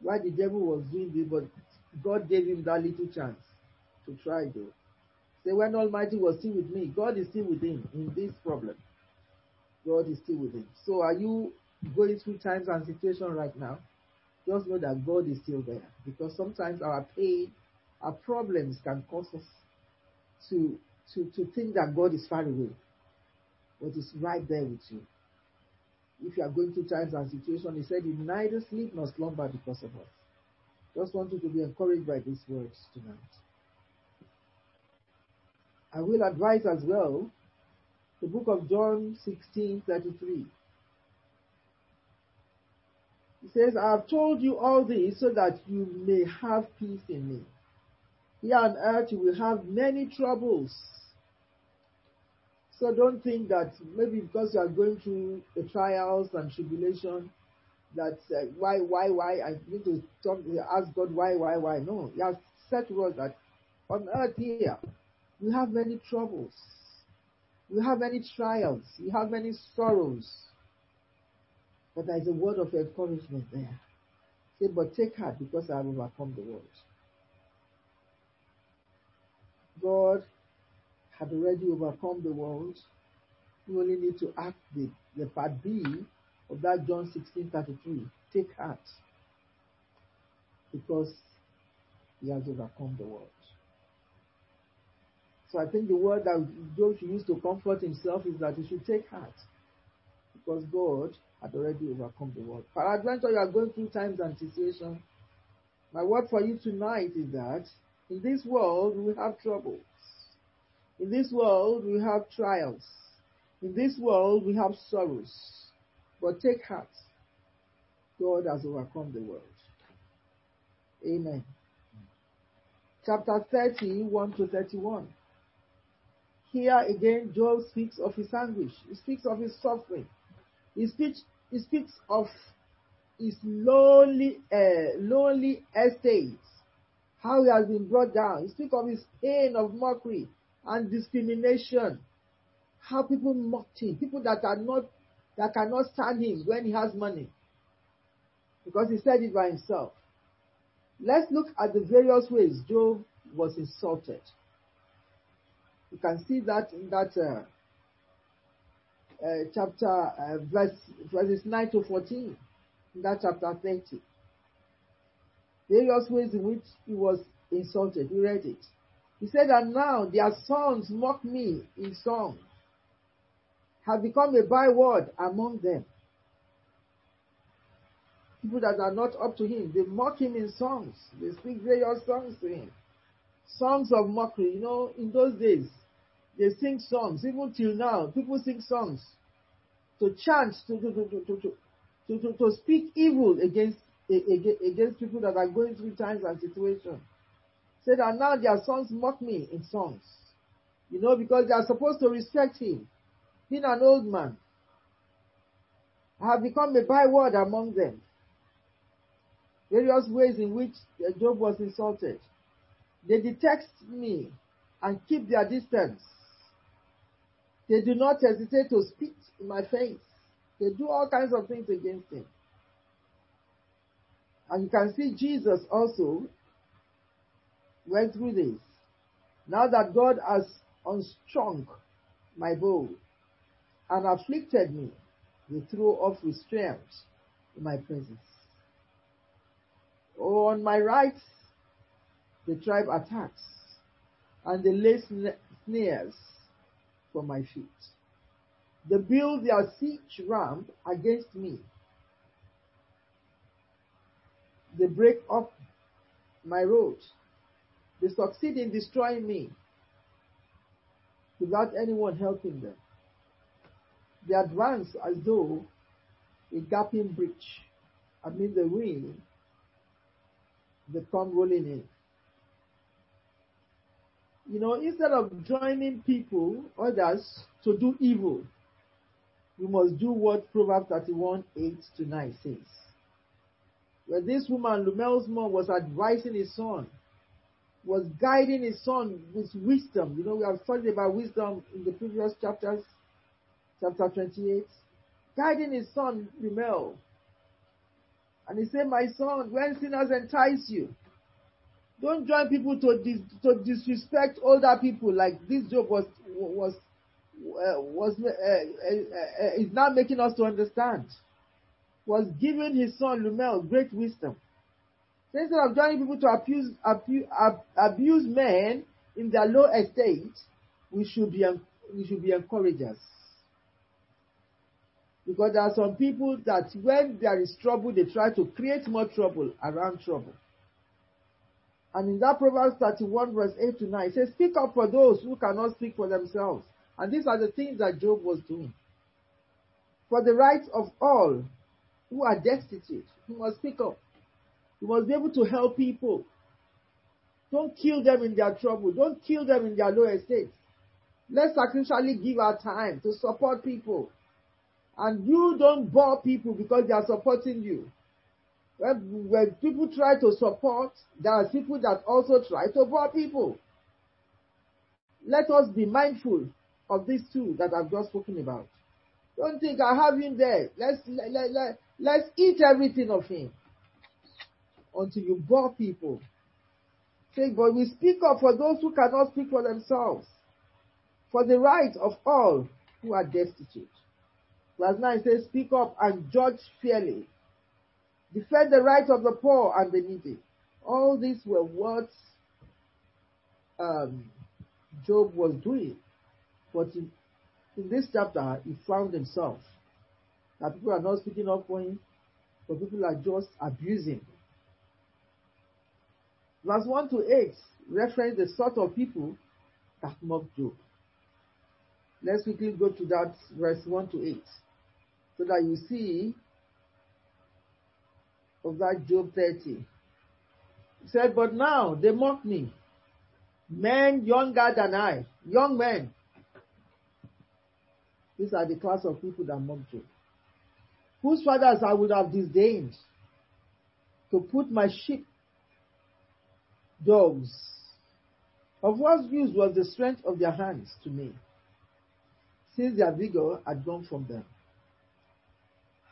why the devil was doing this, but God gave him that little chance to try though. Say when Almighty was still with me, God is still with him in this problem. God is still with him. So are you going through times and situation right now? Just know that God is still there. Because sometimes our pain, our problems can cause us to, to, to think that God is far away but it's right there with you. If you are going through times and situations, he said, You neither sleep nor slumber because of us. Just want you to be encouraged by these words tonight. I will advise as well the book of John 16 33. He says, I have told you all this so that you may have peace in me. Here on earth you will have many troubles so don't think that maybe because you are going through the trials and tribulation, that uh, why, why, why, I need to talk, ask God why, why, why. No, He has said to us that on earth here, we have many troubles. We have many trials. We have many sorrows. But there is a word of encouragement there. Say, but take heart because I have overcome the world. God had already overcome the world. You only need to act the, the part B of that John 16:33. Take heart. Because he has overcome the world. So I think the word that Job should use to comfort himself is that he should take heart. Because God had already overcome the world. Peradventure, you are going through times and situations. My word for you tonight is that in this world we have trouble. In this world, we have trials. In this world, we have sorrows. But take heart. God has overcome the world. Amen. Chapter 30, 1 to 31. Here again, Job speaks of his anguish. He speaks of his suffering. He speaks, he speaks of his lonely, uh, lonely estate, how he has been brought down. He speaks of his pain of mockery, and discrimination. How people mocked him, people that are not that cannot stand him when he has money. Because he said it by himself. Let's look at the various ways Job was insulted. You can see that in that uh, uh, chapter, uh, verse, verses 9 to 14, in that chapter 30. Various ways in which he was insulted. We read it. He said, And now their sons mock me in song, have become a byword among them. People that are not up to him, they mock him in songs. They speak various songs to him. Songs of mockery. You know, in those days, they sing songs. Even till now, people sing songs to chant, to, to, to, to, to, to, to, to speak evil against, against people that are going through times and situations. Say that now their sons mock me in songs. You know, because they are supposed to respect him. Being an old man. I have become a byword among them. Various ways in which Job was insulted. They detest me and keep their distance. They do not hesitate to spit in my face. They do all kinds of things against him. And you can see Jesus also went through this. Now that God has unstrung my bow and afflicted me, they throw off restraint in my presence. Oh, on my right, the tribe attacks and they lay snares for my feet. They build their siege ramp against me. They break up my road. They succeed in destroying me without anyone helping them. They advance as though a gaping breach. amid the wind, they come rolling in. You know, instead of joining people, others, to do evil, we must do what Proverbs 31, 8 to 9 says. Where this woman, Lemuel's mom, was advising his son, was guiding his son with wisdom. You know, we have studied about wisdom in the previous chapters, chapter 28. Guiding his son, Lemuel. And he said, My son, when sinners entice you, don't join people to, dis- to disrespect older people like this job was was uh, was uh, uh, uh, is now making us to understand. Was giving his son Lemuel great wisdom. So instead of joining people to abuse, abuse, abuse men in their low estate, we should be we should be encouragers. Because there are some people that when there is trouble, they try to create more trouble around trouble. And in that Proverbs 31 verse 8 to 9, it says, speak up for those who cannot speak for themselves. And these are the things that Job was doing. For the rights of all who are destitute, he must speak up. He must be able to help people. Don't kill them in their trouble. Don't kill them in their low estate. Let's sacrificially give our time to support people. And you don't bore people because they are supporting you. When, when people try to support, there are people that also try to bore people. Let us be mindful of these two that I've just spoken about. Don't think I have him there. Let's let, let, let, let's eat everything of him until you bore people. Say, but we speak up for those who cannot speak for themselves, for the right of all who are destitute. Verse 9 says, Speak up and judge fairly. Defend the right of the poor and the needy. All these were what um, Job was doing. But in, in this chapter, he found himself that people are not speaking up for him, but people are just abusing. Verse 1 to 8 reference the sort of people that mocked Job. Let's quickly go to that verse 1 to 8 so that you see of that Job 30. He said, But now they mock me, men younger than I, young men. These are the class of people that mock Job, whose fathers I would have disdained to put my sheep dogs. Of what use was the strength of their hands to me, since their vigor had gone from them?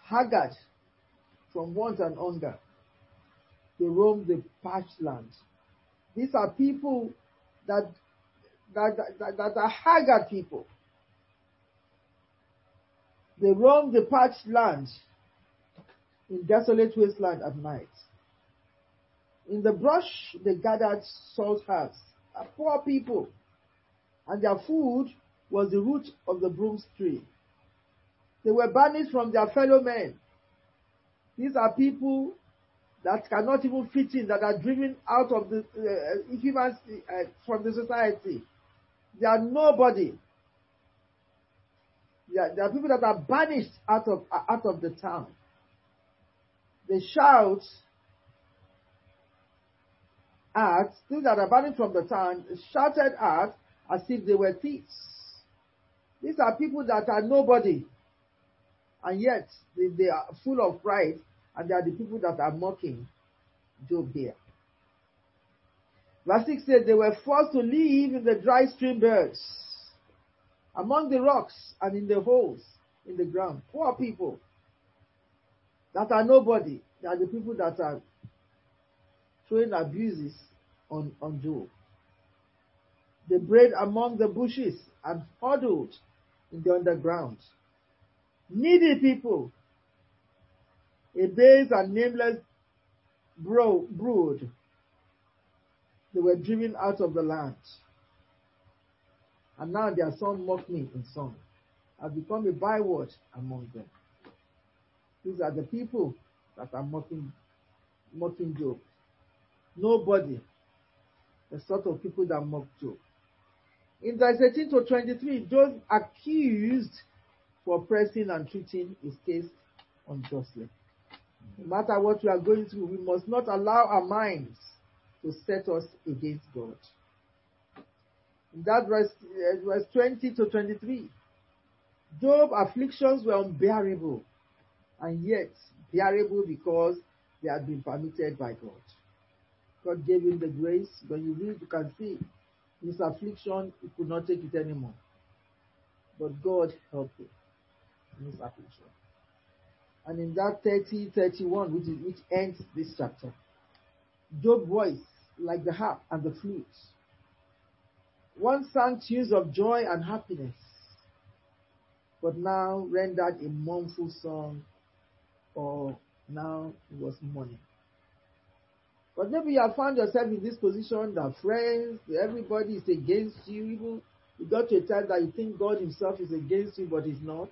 Haggard from want and hunger. They roam the parched land. These are people that that, that, that are haggard people. They roam the parched land in desolate wasteland at night. In the brush, they gathered salt herbs, poor people, and their food was the root of the broom tree. They were banished from their fellow men. These are people that cannot even fit in, that are driven out of the uh, humans uh, from the society. They are nobody. There are, are people that are banished out of out of the town. They shout at those that are banished from the town shouted at as if they were thieves. These are people that are nobody, and yet they, they are full of pride, and they are the people that are mocking Job here. Verse 6 says, They were forced to live in the dry stream beds, among the rocks and in the holes in the ground. Poor people that are nobody. They are the people that are throwing abuses on, on Job. They bred among the bushes and huddled in the underground. Needy people, a base and nameless bro- brood they were driven out of the land. And now their son mocked me in song. I've become a byword among them. These are the people that are mocking, mocking Job. Nobody. The sort of people that mock Job. In verse 18 to 23, Job accused for pressing and treating his case unjustly. No matter what we are going through, we must not allow our minds to set us against God. In that verse, uh, verse 20 to 23, Job afflictions were unbearable and yet bearable because they had been permitted by God. God gave him the grace. When you read, you can see his affliction, he could not take it anymore. But God helped him in his affliction. And in that 30, 31, which, is, which ends this chapter, Job's voice like the harp and the flute. One sang tunes of joy and happiness, but now rendered a mournful song, or now it was mourning. But maybe you have found yourself in this position that friends, everybody is against you. Even you got to a time that you think God Himself is against you, but He's not.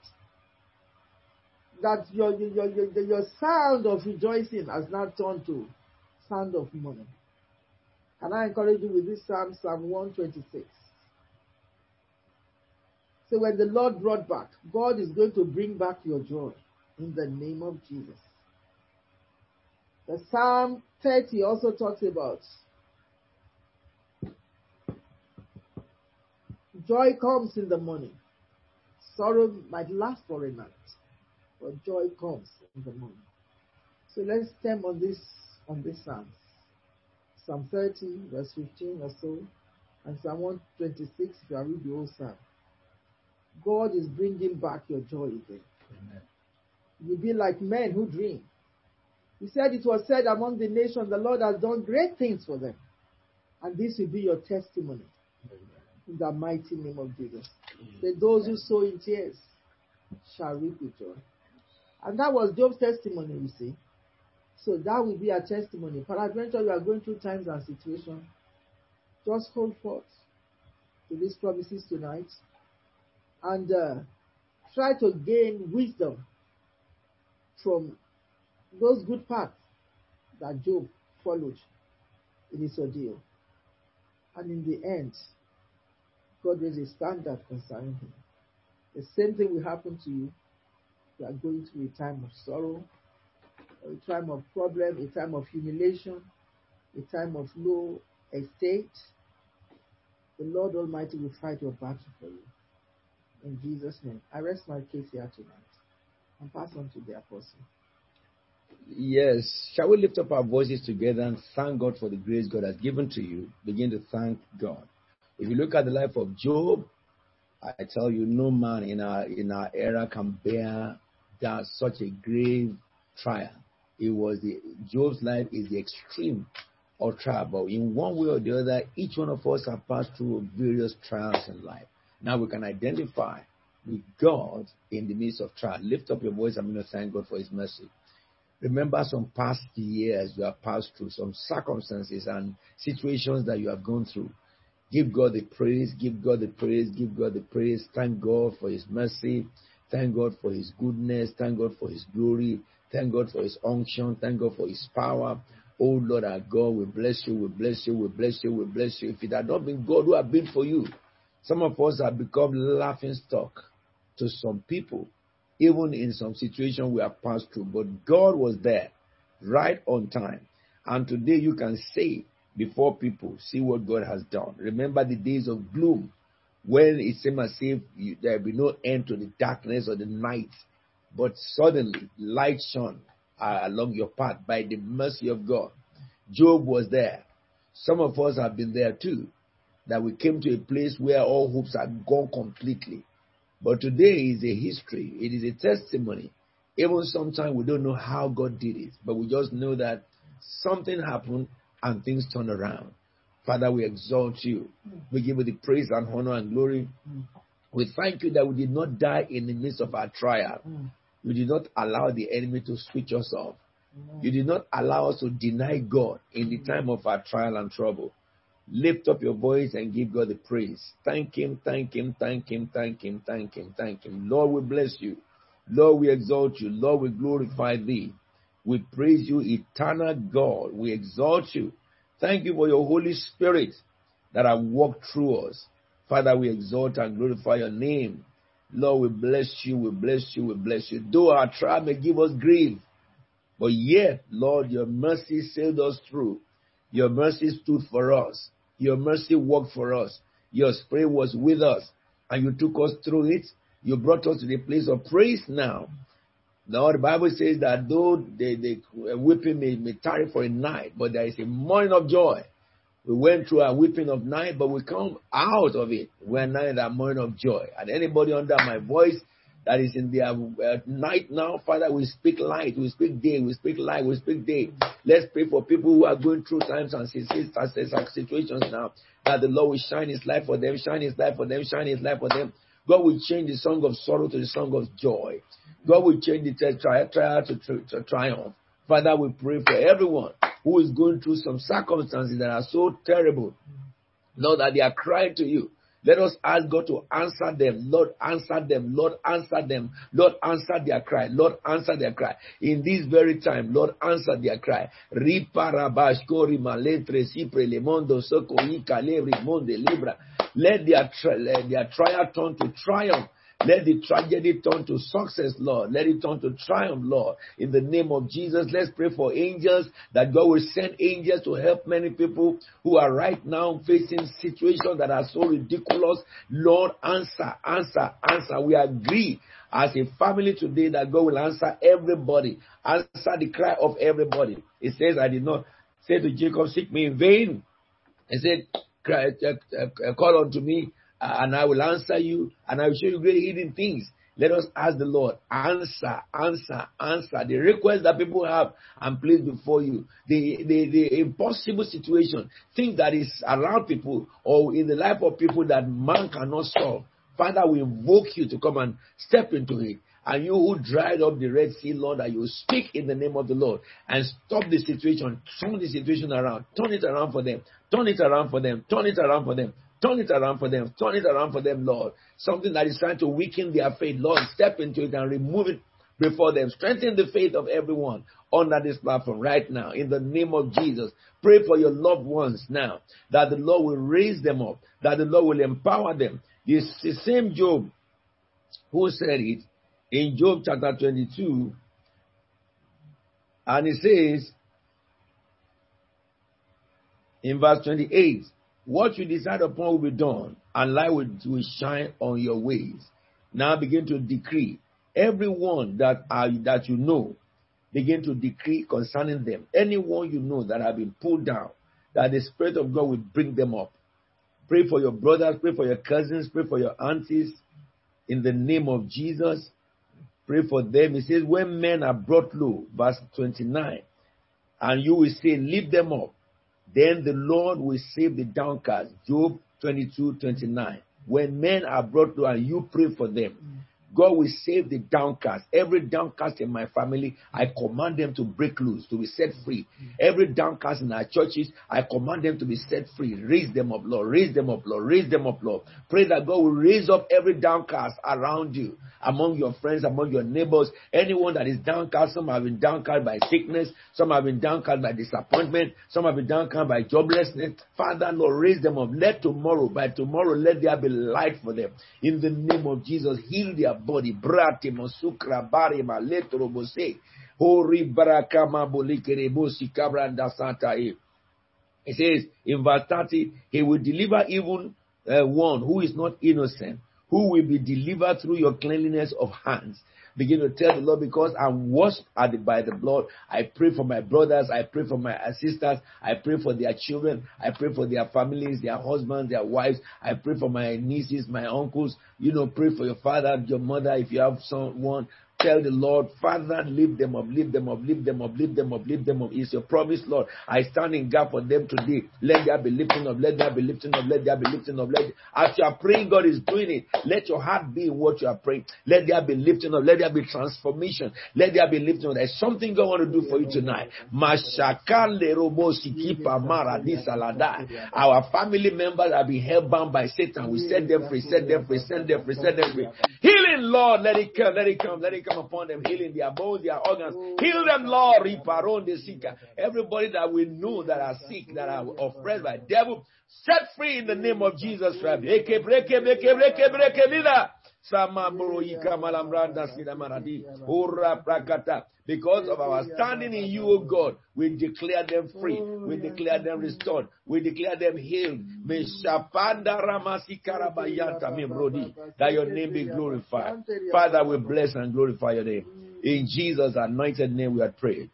That your your your, your sound of rejoicing has now turned to sound of mourning. Can I encourage you with this Psalm, Psalm 126? So when the Lord brought back, God is going to bring back your joy in the name of Jesus. The Psalm 30 also talks about joy comes in the morning. Sorrow might last for a night, but joy comes in the morning. So let's stem on this on this psalm. Psalm 30, verse 15 or so, and Psalm 126, if you are read the whole psalm. God is bringing back your joy again. Amen. You'll be like men who dream. He said it was said among the nations, the Lord has done great things for them. And this will be your testimony. In the mighty name of Jesus. Say, those who sow in tears shall reap with joy. And that was Job's testimony, you see. So that will be a testimony. Peradventure, you are going through times and situations. Just hold forth to these promises tonight and uh, try to gain wisdom from those good paths that Job followed in his ordeal. And in the end, God raised a standard concerning him. The same thing will happen to you. You are going through a time of sorrow, a time of problem, a time of humiliation, a time of low estate. The Lord Almighty will fight your battle for you. In Jesus' name. I rest my case here tonight and pass on to the apostle. Yes. Shall we lift up our voices together and thank God for the grace God has given to you? Begin to thank God. If you look at the life of Job, I tell you, no man in our in our era can bear that such a grave trial. it was the Job's life is the extreme of trial. But in one way or the other, each one of us have passed through various trials in life. Now we can identify with God in the midst of trial. Lift up your voice. I'm going to thank God for His mercy. Remember some past years you have passed through, some circumstances and situations that you have gone through. Give God the praise, give God the praise, give God the praise. Thank God for His mercy. Thank God for His goodness. Thank God for His glory. Thank God for His unction. Thank God for His power. Oh Lord our God, we bless you, we bless you, we bless you, we bless you. If it had not been God who had been for you, some of us have become laughing stock to some people, even in some situations we have passed through. But God was there right on time. And today you can say before people, see what God has done. Remember the days of gloom when it seemed as if there be no end to the darkness or the night. But suddenly light shone uh, along your path by the mercy of God. Job was there. Some of us have been there too. That we came to a place where all hopes are gone completely. But today is a history. It is a testimony. Even sometimes we don't know how God did it, but we just know that something happened and things turned around. Father, we exalt you. We give you the praise and honor and glory. We thank you that we did not die in the midst of our trial. You did not allow the enemy to switch us off. You did not allow us to deny God in the time of our trial and trouble. Lift up your voice and give God the praise. Thank Him, thank Him, thank Him, thank Him, thank Him, thank Him. Lord, we bless you. Lord, we exalt you. Lord, we glorify Thee. We praise you, eternal God. We exalt you. Thank you for your Holy Spirit that have walked through us. Father, we exalt and glorify your name. Lord, we bless you, we bless you, we bless you. Though our trial may give us grief, but yet, Lord, your mercy sailed us through. Your mercy stood for us. Your mercy worked for us. Your spirit was with us, and you took us through it. You brought us to the place of praise now. Now the Bible says that though the, the weeping may, may tarry for a night, but there is a morning of joy. We went through a weeping of night, but we come out of it. We're now in that morning of joy. And anybody under my voice that is in their uh, night now, Father, we speak light, we speak day, we speak light, we speak day. Let's pray for people who are going through times and situations now, that the Lord will shine His light for them, shine His light for them, shine His light for them. God will change the song of sorrow to the song of joy. God will change the trial, trial to, to, to triumph. Father, we pray for everyone who is going through some circumstances that are so terrible. Lord, that they are crying to you. Let us ask God to answer them. Lord, answer them. Lord, answer them. Lord, answer their cry. Lord, answer their cry. In this very time, Lord, answer their cry. Let their, their trial turn to triumph let the tragedy turn to success, Lord. Let it turn to triumph, Lord. In the name of Jesus, let's pray for angels that God will send angels to help many people who are right now facing situations that are so ridiculous. Lord, answer, answer, answer. We agree as a family today that God will answer everybody, answer the cry of everybody. It says, I did not say to Jacob, seek me in vain. He said, cry, uh, uh, call unto me and I will answer you, and I will show you great hidden things. Let us ask the Lord, answer, answer, answer the request that people have and place before you. The, the, the impossible situation, things that is around people or in the life of people that man cannot solve. Father, we invoke you to come and step into it. And you who dried up the Red Sea, Lord, that you speak in the name of the Lord and stop the situation, turn the situation around, turn it around for them, turn it around for them, turn it around for them. Turn it around for them. Turn it around for them, Lord. Something that is trying to weaken their faith. Lord, step into it and remove it before them. Strengthen the faith of everyone under this platform right now. In the name of Jesus. Pray for your loved ones now. That the Lord will raise them up. That the Lord will empower them. This the same Job who said it in Job chapter 22. And he says in verse 28 what you decide upon will be done, and light will, will shine on your ways. Now begin to decree. Everyone that are, that you know, begin to decree concerning them. Anyone you know that have been pulled down, that the Spirit of God will bring them up. Pray for your brothers, pray for your cousins, pray for your aunties. In the name of Jesus, Pray for them. He says, when men are brought low, verse 29, and you will say, lift them up, then the Lord will save the downcast. Job 22, 29. When men are brought low and you pray for them, mm. God will save the downcast. Every downcast in my family, I command them to break loose, to be set free. Every downcast in our churches, I command them to be set free. Raise them up, Lord. Raise them up, Lord. Raise them up, Lord. Pray that God will raise up every downcast around you, among your friends, among your neighbors. Anyone that is downcast, some have been downcast by sickness, some have been downcast by disappointment, some have been downcast by joblessness. Father, Lord, raise them up. Let tomorrow, by tomorrow, let there be light for them. In the name of Jesus, heal their body. Maletro bose. Hori bolikere kabranda santa e. Says in verse 30, He will deliver even uh, one who is not innocent, who will be delivered through your cleanliness of hands. Begin to tell the Lord, because I'm washed by the blood. I pray for my brothers. I pray for my sisters. I pray for their children. I pray for their families, their husbands, their wives. I pray for my nieces, my uncles. You know, pray for your father, your mother, if you have someone. Tell the Lord, Father, lift them up, lift them up, lift them up, lift them up, lift them up. It's your promise, Lord. I stand in gap for them today. Let there be lifting up, let there be lifting up, let there be lifting up. Let as you are praying, God is doing it. Let your heart be in what you are praying. Let there be lifting up, let there be transformation, let there be lifting up. There's something God want to do for you tonight. Our family members have been held bound by Satan. We set them free, set them free, set them free, set them free. Healing, Lord, let it come, let it come, let it come come upon them, healing their bones, their organs. Oh, Heal them, Lord. Riparon the sick. Everybody that we know that are sick, that are oppressed by devil, set free in the name of Jesus Christ. Because of our standing in you, O God, we declare them free. We declare them restored. We declare them healed. That your name be glorified. Father, we bless and glorify your name. In Jesus' anointed name we are praying.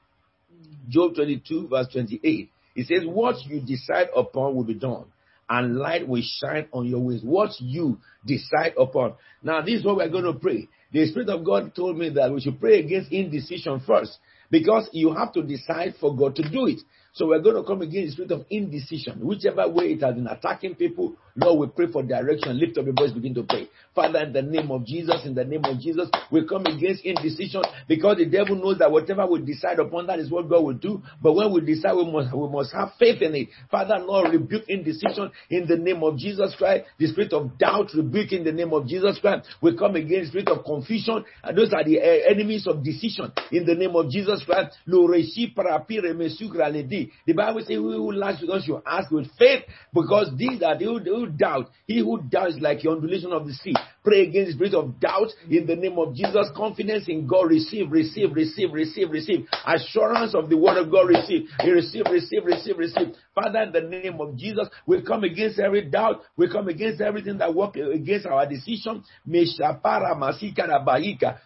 Job 22 verse 28. It says, what you decide upon will be done and light will shine on your ways. What you decide upon. Now, this is what we're going to pray. The Spirit of God told me that we should pray against indecision first because you have to decide for God to do it. So we're going to come against the spirit of indecision. Whichever way it has been attacking people, Lord, we pray for direction. Lift up your voice, begin to pray. Father, in the name of Jesus, in the name of Jesus, we come against indecision because the devil knows that whatever we decide upon, that is what God will do. But when we decide, we must, we must have faith in it. Father, Lord, rebuke indecision in the name of Jesus Christ. The spirit of doubt, rebuke in the name of Jesus Christ. We come against spirit of confusion. And those are the uh, enemies of decision in the name of Jesus Christ. The Bible says, who lacks with us should ask with faith, because these are the doubt. He who doubts like the undulation of the sea. Pray against the spirit of doubt in the name of Jesus. Confidence in God. Receive, receive, receive, receive, receive. Assurance of the word of God. Receive. Receive, receive, receive, receive. Father, in the name of Jesus, we come against every doubt. We come against everything that works against our decision.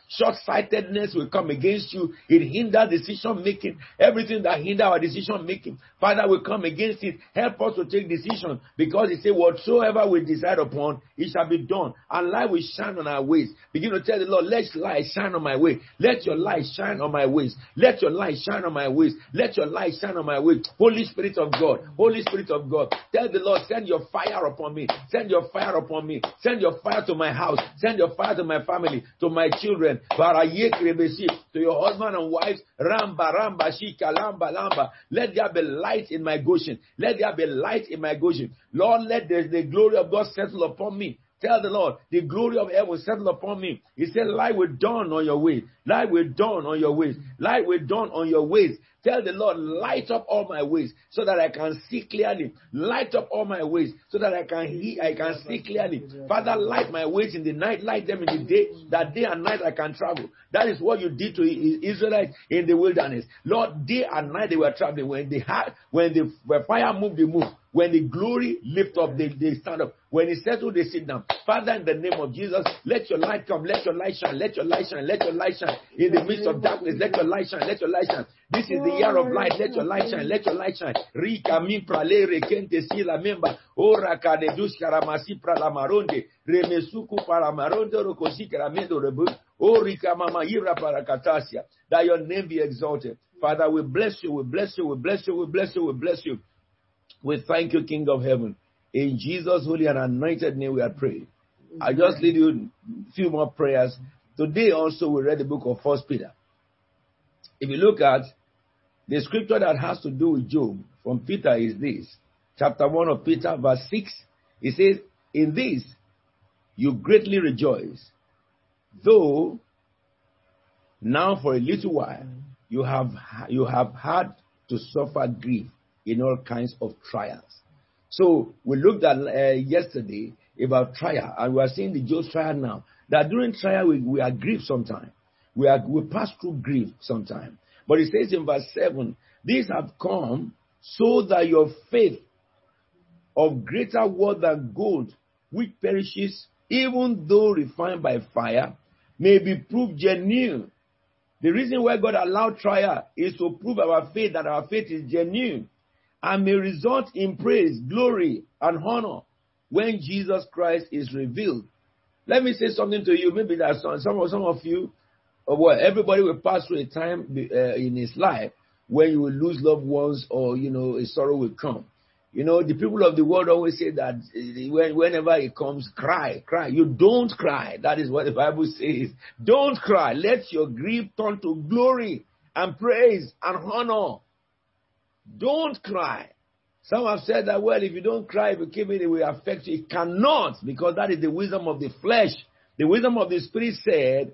Short-sightedness will come against you. It hinders decision making. Everything that hinders our decision making. Father, we come against it. Help us to take decision because He said, whatsoever we decide upon, it shall be done. And light will shine on our ways. Begin to tell the Lord, let light shine on my way. Let your light shine on my ways. Let your light shine on my ways. Let your light shine on my way. Holy Spirit of God. Holy Spirit of God. Tell the Lord, send your fire upon me. Send your fire upon me. Send your fire to my house. Send your fire to my family, to my children. To your husband and wives. Ramba, ramba, shika, lamba, lamba. Let there be light in my Goshen. Let there be light in my Goshen. Lord, let the, the glory of God settle upon me. Tell the Lord, the glory of heaven will settle upon me. He said, light will dawn on your way. Light will dawn on your ways. Light will dawn on your ways. Tell the Lord, light up all my ways so that I can see clearly. Light up all my ways so that I can hear, I can see clearly. Father, light my ways in the night, light them in the day, that day and night I can travel. That is what you did to Israelites in the wilderness. Lord, day and night they were traveling. When they had, when the fire moved, they moved. When the glory lift up, they, they stand up. When he settle, oh, they sit down. Father, in the name of Jesus, let your light come. Let your light shine. Let your light shine. Let your light shine. In the midst of darkness, let your light shine. Let your light shine. This is the year of light. Let your light shine. Let your light shine. Rika mi prale rekente si la memba. Ora kadedus karamasi pralamaronde. Remesuku paramaronde rokosi karamendo rebu. Orika mama ira parakatasia. That your name be exalted. Father, we bless you. We bless you. We bless you. We bless you. We bless you. We thank you, King of Heaven. In Jesus' holy and anointed name, we are praying. I just lead you a few more prayers. Today also we read the book of First Peter. If you look at the scripture that has to do with Job from Peter is this. Chapter 1 of Peter, verse 6. It says, In this you greatly rejoice, though now for a little while you have you have had to suffer grief in all kinds of trials. So we looked at uh, yesterday about trial, and we are seeing the Job's trial now. That during trial we, we are grieved sometimes. We are we pass through grief sometimes. But it says in verse seven, these have come so that your faith of greater worth than gold, which perishes, even though refined by fire, may be proved genuine. The reason why God allowed trial is to prove our faith that our faith is genuine and may result in praise, glory, and honor when Jesus Christ is revealed. Let me say something to you. Maybe that some, some, some of you, well, everybody will pass through a time uh, in his life when you will lose loved ones or, you know, a sorrow will come. You know, the people of the world always say that uh, whenever it comes, cry, cry. You don't cry. That is what the Bible says. Don't cry. Let your grief turn to glory and praise and honor don't cry. Some have said that, well, if you don't cry, if you keep it, it will affect you. It cannot, because that is the wisdom of the flesh. The wisdom of the spirit said,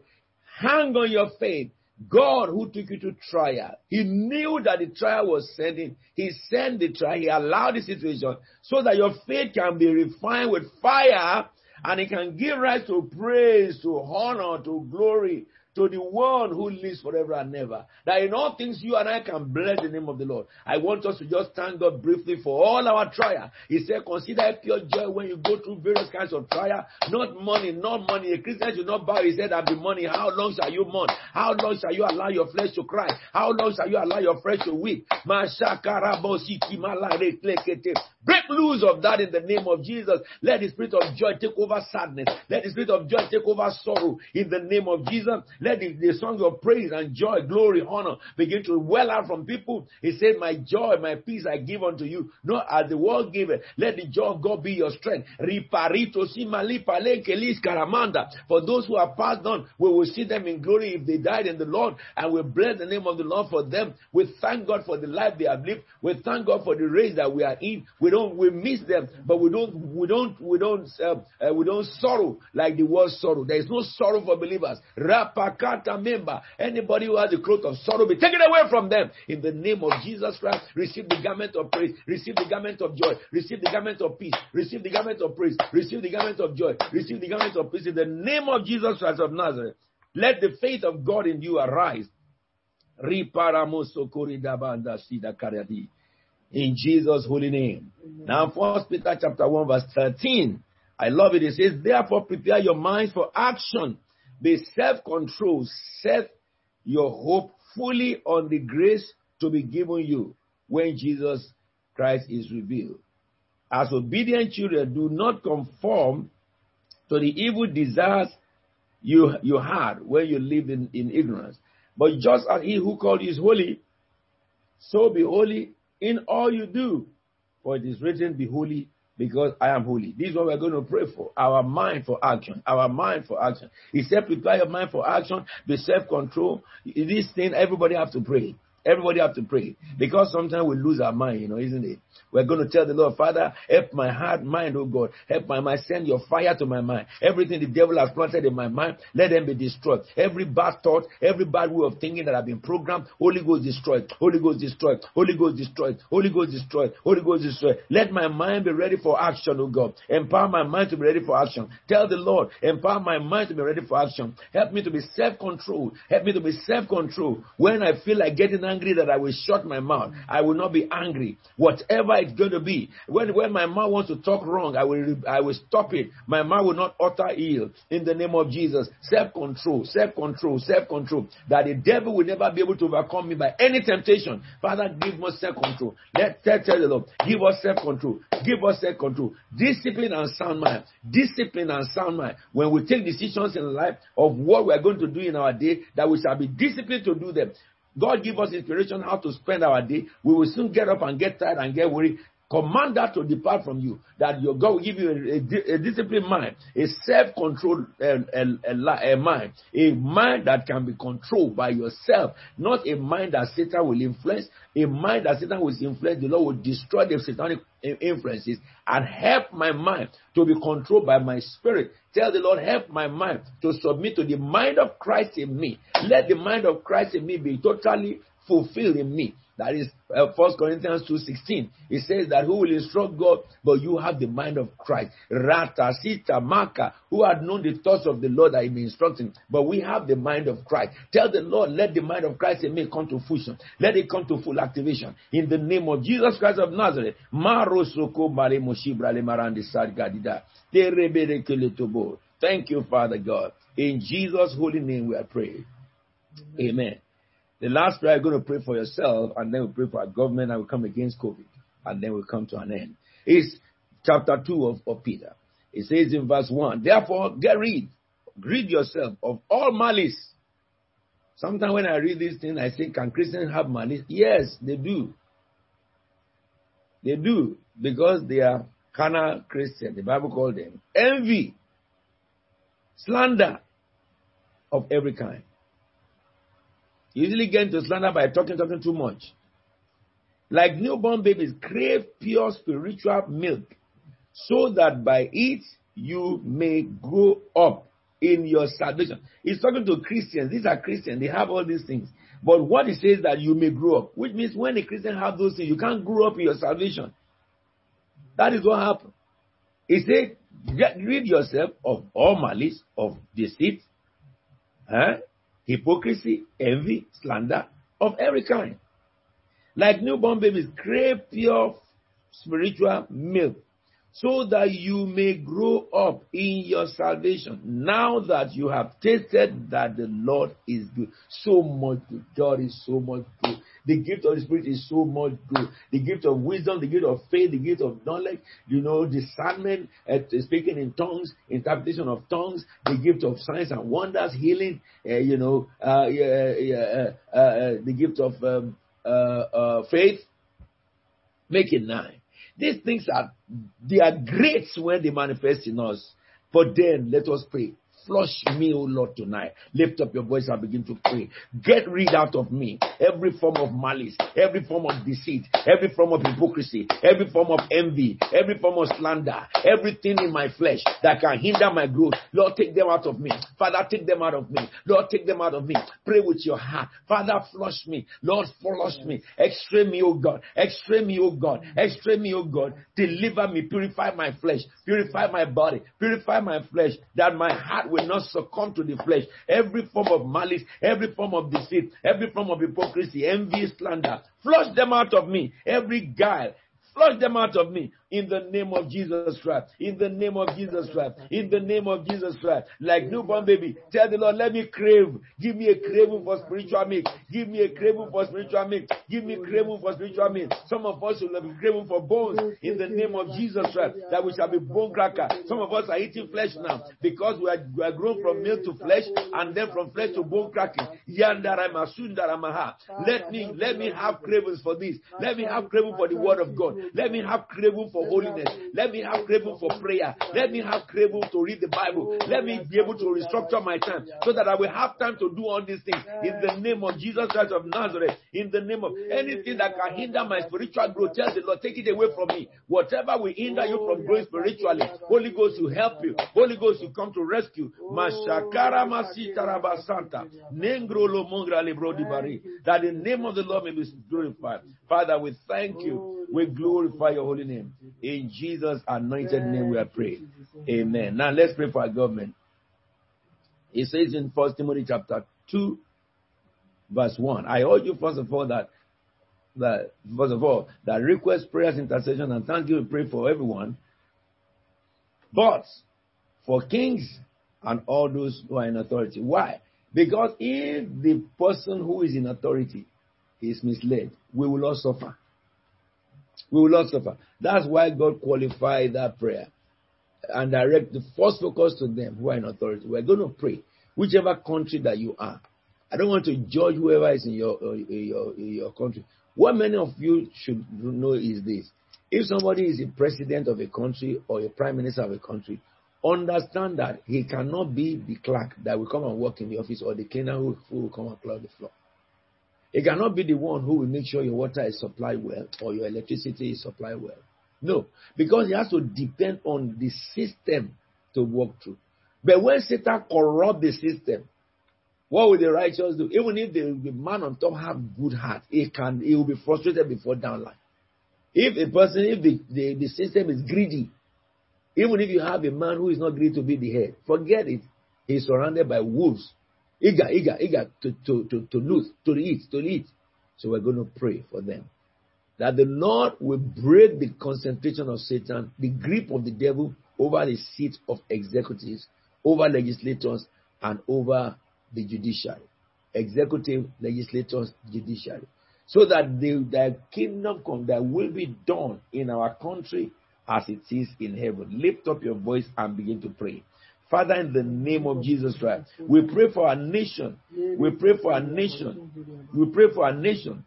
hang on your faith. God who took you to trial, He knew that the trial was sending. He sent the trial. He allowed the situation so that your faith can be refined with fire and it can give rise to praise, to honor, to glory, to the one who lives forever and ever. That in all things you and I can bless the name of the Lord. I want us to just thank God briefly for all our trial. He said, consider it pure joy when you go through various kinds of trial. Not money, not money. A Christian should not bow his head and be money. How long shall you mourn? How long shall you allow your flesh to cry? How long shall you allow your flesh to weep? Break loose of that in the name of Jesus. Let the spirit of joy take over sadness. Let the spirit of joy take over sorrow in the name of Jesus. Let the, the songs of praise and joy, glory, honor begin to well out from people. He said, My joy, my peace I give unto you, not as the world giveth. Let the joy of God be your strength. Riparito. For those who are passed on, we will see them in glory if they died in the Lord, and we bless the name of the Lord for them. We thank God for the life they have lived. We thank God for the race that we are in. We don't, we miss them, but we don't, we don't, we don't, uh, uh, we don't sorrow like the world sorrow. There is no sorrow for believers. Rapa Kata member. Anybody who has the cloth of sorrow be taken away from them. In the name of Jesus Christ, receive the garment of praise, receive the garment of joy, receive the garment of peace, receive the garment of praise, receive the garment of joy, receive the garment of peace. In the name of Jesus Christ of Nazareth, let the faith of God in you arise. In Jesus' holy name. Now, First Peter chapter 1, verse 13. I love it. It says, Therefore, prepare your minds for action be self controlled. Set your hope fully on the grace to be given you when Jesus Christ is revealed. As obedient children, do not conform to the evil desires you, you had when you lived in, in ignorance. But just as he who called you is holy, so be holy in all you do. For it is written, Be holy because I am holy. This is what we're going to pray for. Our mind for action. Our mind for action. He said, prepare your mind for action, be self-control. This thing, everybody have to pray. Everybody have to pray. Because sometimes we lose our mind, you know, isn't it? We're going to tell the Lord, Father, help my heart, mind, oh God. Help my mind. Send your fire to my mind. Everything the devil has planted in my mind, let them be destroyed. Every bad thought, every bad way of thinking that I've been programmed, Holy Ghost destroyed. Holy Ghost destroyed. Holy Ghost destroyed. Holy Ghost destroyed. Holy Ghost destroyed. Let my mind be ready for action, oh God. Empower my mind to be ready for action. Tell the Lord, empower my mind to be ready for action. Help me to be self-controlled. Help me to be self-controlled. When I feel like getting angry, angry that I will shut my mouth. I will not be angry. Whatever it's going to be. When, when my mouth wants to talk wrong, I will, I will stop it. My mouth will not utter ill. In the name of Jesus. Self-control, self-control, self-control. That the devil will never be able to overcome me by any temptation. Father, give us self-control. Let, tell, tell the Lord, give us self-control. Give us self-control. Discipline and sound mind. Discipline and sound mind. When we take decisions in life of what we are going to do in our day, that we shall be disciplined to do them. God give us inspiration how to spend our day. We will soon get up and get tired and get worried. Command that to depart from you. That your God will give you a, a, a disciplined mind, a self-controlled uh, a, a, mind, a mind that can be controlled by yourself, not a mind that Satan will influence. A mind that Satan will influence, the Lord will destroy the satanic influences and help my mind to be controlled by my spirit. Tell the Lord, help my mind to submit to the mind of Christ in me. Let the mind of Christ in me be totally fulfilled in me. That is uh, Corinthians 2.16. It says that who will instruct God, but you have the mind of Christ. Rata, Sita, Maka, who had known the thoughts of the Lord that he be instructing, but we have the mind of Christ. Tell the Lord, let the mind of Christ in me come to fruition. Let it come to full activation. In the name of Jesus Christ of Nazareth. Thank you, Father God. In Jesus' holy name we are praying. Amen. The last prayer, you're going to pray for yourself, and then we'll pray for our government, and we'll come against COVID, and then we'll come to an end. It's chapter 2 of, of Peter. It says in verse 1, Therefore, get rid, rid yourself of all malice. Sometimes when I read this thing, I say, Can Christians have malice? Yes, they do. They do, because they are carnal Christians. The Bible called them envy, slander of every kind. You easily get into slander by talking, talking too much. Like newborn babies, crave pure spiritual milk so that by it you may grow up in your salvation. He's talking to Christians. These are Christians. They have all these things. But what he says that you may grow up, which means when a Christian have those things, you can't grow up in your salvation. That is what happened. He said, get rid yourself of all malice, of deceit, huh? Hypocrisy, envy, slander of every kind. Like newborn babies, crave pure spiritual milk so that you may grow up in your salvation. Now that you have tasted that the Lord is good, so much good. God is so much good. The gift of the Spirit is so much good. The gift of wisdom, the gift of faith, the gift of knowledge, you know, discernment, uh, speaking in tongues, interpretation of tongues, the gift of signs and wonders, healing, uh, you know, uh, uh, uh the gift of um, uh, faith. Make it nine. These things are they are great when they manifest in us. But then let us pray. Flush me, O Lord, tonight. Lift up your voice and begin to pray. Get rid out of me every form of malice, every form of deceit, every form of hypocrisy, every form of envy, every form of slander, everything in my flesh that can hinder my growth. Lord, take them out of me. Father, take them out of me. Lord, take them out of me. Pray with your heart. Father, flush me. Lord, flush me. Extreme me, O God. Extreme me, O God. Extreme me, O God. Deliver me. Purify my flesh. Purify my body. Purify my flesh that my heart will not succumb to the flesh. Every form of malice, every form of deceit, every form of hypocrisy, envy, slander, flush them out of me. Every guile, flush them out of me in the name of Jesus Christ. In the name of Jesus Christ. In the name of Jesus Christ. Like newborn baby, tell the Lord, let me crave. Give me a craving for spiritual milk. Give me a craving for spiritual milk. Give me a craving for spiritual milk. Some of us will be craving for bones in the name of Jesus Christ. That we shall be bone cracker. Some of us are eating flesh now because we are, we are grown from milk to flesh and then from flesh to bone cracking. Let me, let me have cravings for this. Let me have craving for the word of God. Let me have craving for holiness. Let me have craving for prayer. Let me have craving to read the Bible. Let me be able to restructure my time so that I will have time to do all these things. In the name of Jesus Christ of Nazareth. In the name of anything that can hinder my spiritual growth, tell the Lord, take it away from me. Whatever will hinder you from growing spiritually, Holy Ghost will help you. Holy Ghost will come to rescue. That the name of the Lord may be glorified. Father, we thank you. We glorify your holy name. In Jesus' anointed name we are praying. Amen. Now let's pray for our government. It says in First Timothy chapter 2, verse 1. I urge you, first of all, that, that first of all, that request prayers, intercession, and thank you pray for everyone. But for kings and all those who are in authority. Why? Because if the person who is in authority is misled, we will all suffer. We will not suffer. That's why God qualified that prayer and direct the first focus to them who are in authority. We're going to pray, whichever country that you are. I don't want to judge whoever is in your, your, your country. What many of you should know is this. If somebody is a president of a country or a prime minister of a country, understand that he cannot be the clerk that will come and work in the office or the cleaner who, who will come and clear the floor. He cannot be the one who will make sure your water is supplied well or your electricity is supplied well. No, because he has to depend on the system to work through. But when Satan corrupt the system, what will the righteous do? Even if the man on top have good heart, he can he will be frustrated before downline. If a person, if the, the, the system is greedy, even if you have a man who is not greedy to be the head, forget it. He's surrounded by wolves, eager, eager, eager to, to, to, to lose, to eat, to eat. So we're going to pray for them. That the Lord will break the concentration of Satan, the grip of the devil over the seat of executives, over legislators, and over the judiciary. Executive, legislators, judiciary. So that the, the kingdom come, that will be done in our country as it is in heaven. Lift up your voice and begin to pray. Father, in the name of Jesus Christ, we pray for our nation. We pray for our nation. We pray for our nation.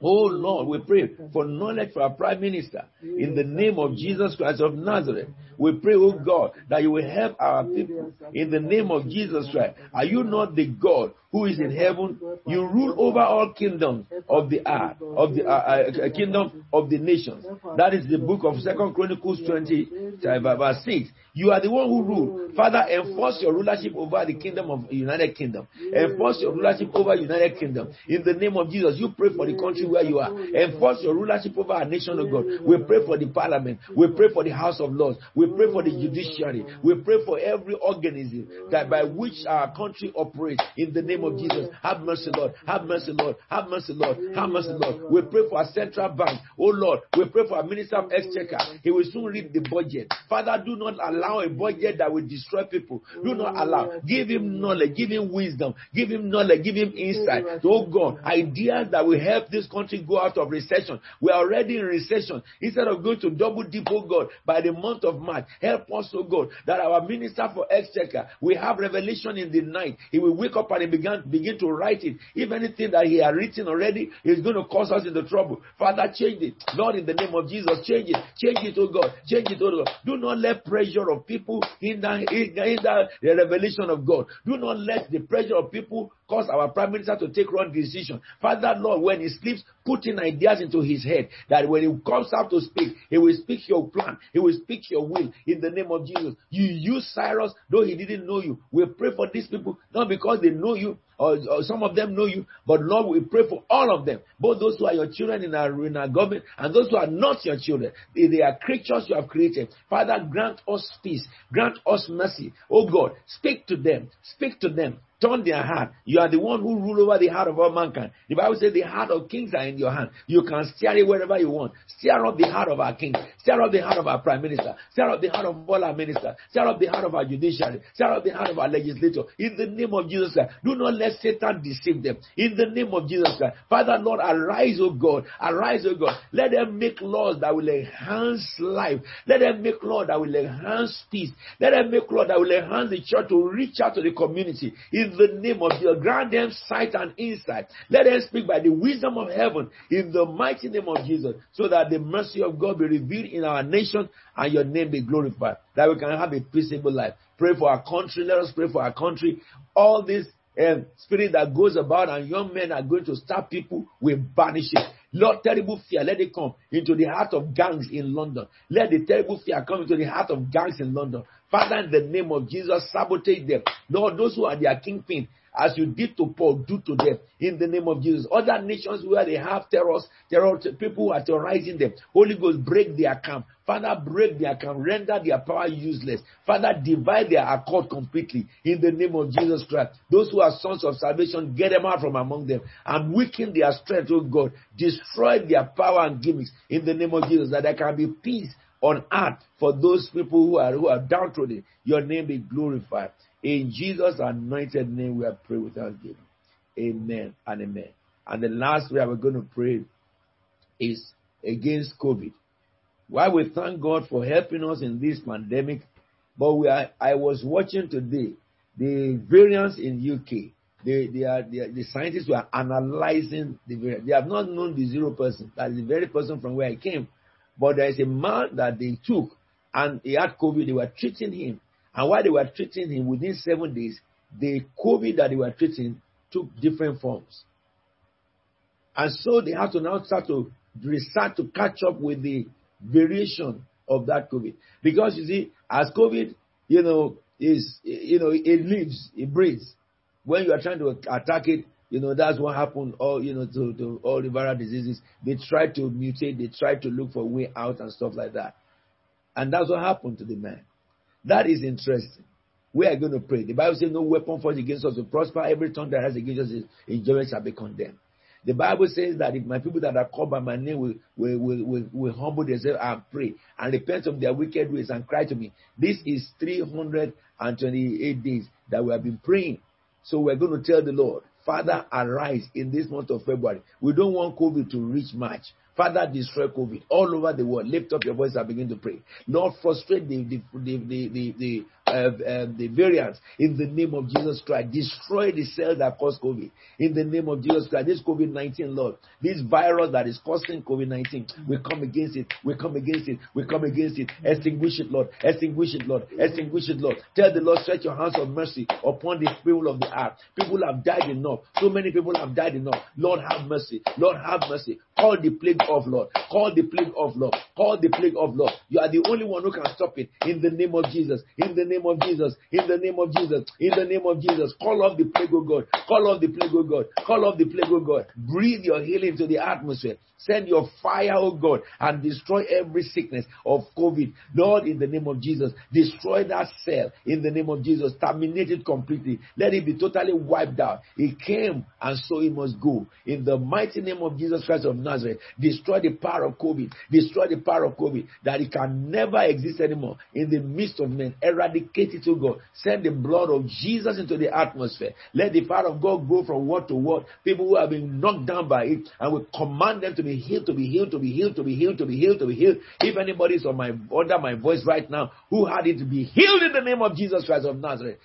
Oh Lord, we pray for knowledge for our Prime Minister in the name of Jesus Christ of Nazareth. We pray, oh God, that you will help our people in the name of Jesus Christ. Are you not the God who is in heaven? You rule over all kingdoms of the earth, of the uh, uh, kingdom of the nations. That is the book of Second Chronicles 20, verse 6. You are the one who rule. Father, enforce your rulership over the kingdom of United Kingdom. Enforce your rulership over United Kingdom. In the name of Jesus, you pray for the country where you are. Enforce your rulership over our nation, of God. We pray for the parliament. We pray for the House of Lords. We pray for the judiciary. We pray for every organism that by which our country operates. In the name of Jesus, have mercy, Lord. Have mercy, Lord. Have mercy, Lord. Have mercy, Lord. We pray for our central bank. Oh Lord, we pray for our minister of exchequer. He will soon read the budget. Father, do not allow a budget that will destroy people. Do not allow. Give him knowledge. Give him wisdom. Give him knowledge. Give him insight. Oh God, ideas that will help this country go out of recession. We are already in recession. Instead of going to double dip, oh God, by the month of March, help us, oh God, that our minister for exchequer we have revelation in the night. He will wake up and he begin, begin to write it. If anything that he had written already is going to cause us into trouble, Father, change it. Lord, in the name of Jesus, change it. Change it, oh God. Change it, oh God. Do not let pressure of people hinder, hinder the revelation of God. Do not let the pressure of people cause our prime minister to take wrong decision. Father, Lord, when he sleeps, put in ideas into his head that when he comes out to speak, he will speak your plan, he will speak your will in the name of Jesus. You use Cyrus, though he didn't know you. We pray for these people, not because they know you, or, or, some of them know you, but Lord, we pray for all of them, both those who are your children in our, in our government and those who are not your children. They, they are creatures you have created. Father, grant us peace, grant us mercy. Oh God, speak to them, speak to them, turn their heart. You are the one who rule over the heart of all mankind. The Bible says the heart of kings are in your hand. You can steer it wherever you want. Steer up the heart of our king. Steer up the heart of our prime minister. Steer up the heart of all our ministers. Steer up the heart of our judiciary. Steer up the heart of our legislator. In the name of Jesus Christ. Do not let Satan deceive them. In the name of Jesus Christ. Father, Lord, arise, O God. Arise, O God. Let them make laws that will enhance life. Let them make laws that will enhance peace. Let them make laws that will enhance the church to reach out to the community. In the name of Jesus. Grant them sight and insight. Let them speak by the wisdom of heaven in the mighty name of Jesus so that the mercy of God be revealed in our nation and your name be glorified. That we can have a peaceable life. Pray for our country. Let us pray for our country. All this um, spirit that goes about and young men are going to stab people, we banish it. Lord, terrible fear, let it come into the heart of gangs in London. Let the terrible fear come into the heart of gangs in London. Father, in the name of Jesus, sabotage them. Lord, those who are their kingpin, as you did to Paul, do to them in the name of Jesus. Other nations where they have terrors, terror, people who are terrorizing them, Holy Ghost, break their camp. Father, break their camp, render their power useless. Father, divide their accord completely in the name of Jesus Christ. Those who are sons of salvation, get them out from among them and weaken their strength, oh God. Destroy their power and gimmicks in the name of Jesus, that there can be peace on earth for those people who are who are downtrodden. Your name be glorified. In Jesus' anointed name, we are praying without giving. Amen and amen. And the last way we're going to pray is against COVID. Why we thank God for helping us in this pandemic, but we are, I was watching today the variants in UK. They, they are, they are, the scientists were analyzing the variant. They have not known the zero person. That is the very person from where I came. But there is a man that they took and he had COVID. They were treating him. And while they were treating him, within seven days, the COVID that they were treating took different forms. And so they had to now start to research to catch up with the variation of that COVID. Because you see, as COVID, you know, is, you know, it lives, it breathes. When you are trying to attack it, you know, that's what happened all, you know, to, to all the viral diseases. They try to mutate, they try to look for a way out and stuff like that. And that's what happened to the man. That is interesting. We are going to pray. The Bible says, No weapon forged against us will prosper. Every tongue that has against us in judgment shall be condemned. The Bible says that if my people that are called by my name will, will, will, will, will humble themselves and pray and repent of their wicked ways and cry to me. This is 328 days that we have been praying. So we're going to tell the Lord, Father, arise in this month of February. We don't want COVID to reach March. Father, destroy COVID all over the world. Lift up your voice and begin to pray. Lord, frustrate the, the, the, the, the, uh, the variants in the name of Jesus Christ. Destroy the cells that cause COVID in the name of Jesus Christ. This COVID 19, Lord, this virus that is causing COVID 19, we come against it. We come against it. We come against it. Extinguish it, Lord. Extinguish it, Lord. Extinguish it, Lord. Tell the Lord, stretch your hands of mercy upon the people of the earth. People have died enough. So many people have died enough. Lord, have mercy. Lord, have mercy. Call the plague of Lord. Call the plague of Lord. Call the plague of Lord. You are the only one who can stop it in the name of Jesus. In the name name of Jesus. In the name of Jesus. In the name of Jesus. Call off the plague of God. Call off the plague of God. Call off the plague of God. Breathe your healing to the atmosphere. Send your fire, oh God, and destroy every sickness of COVID. Lord, in the name of Jesus, destroy that cell in the name of Jesus. Terminate it completely. Let it be totally wiped out. It came and so it must go. In the mighty name of Jesus Christ of Nazareth, destroy the power of COVID. Destroy the power of COVID that it can never exist anymore in the midst of men. Eradicate it, to God. Send the blood of Jesus into the atmosphere. Let the power of God go from word to word. People who have been knocked down by it, and we command them to be healed, to be healed, to be healed, to be healed, to be healed, to be healed. If anybody is on my under my voice right now who had it to be healed in the name of Jesus Christ of Nazareth,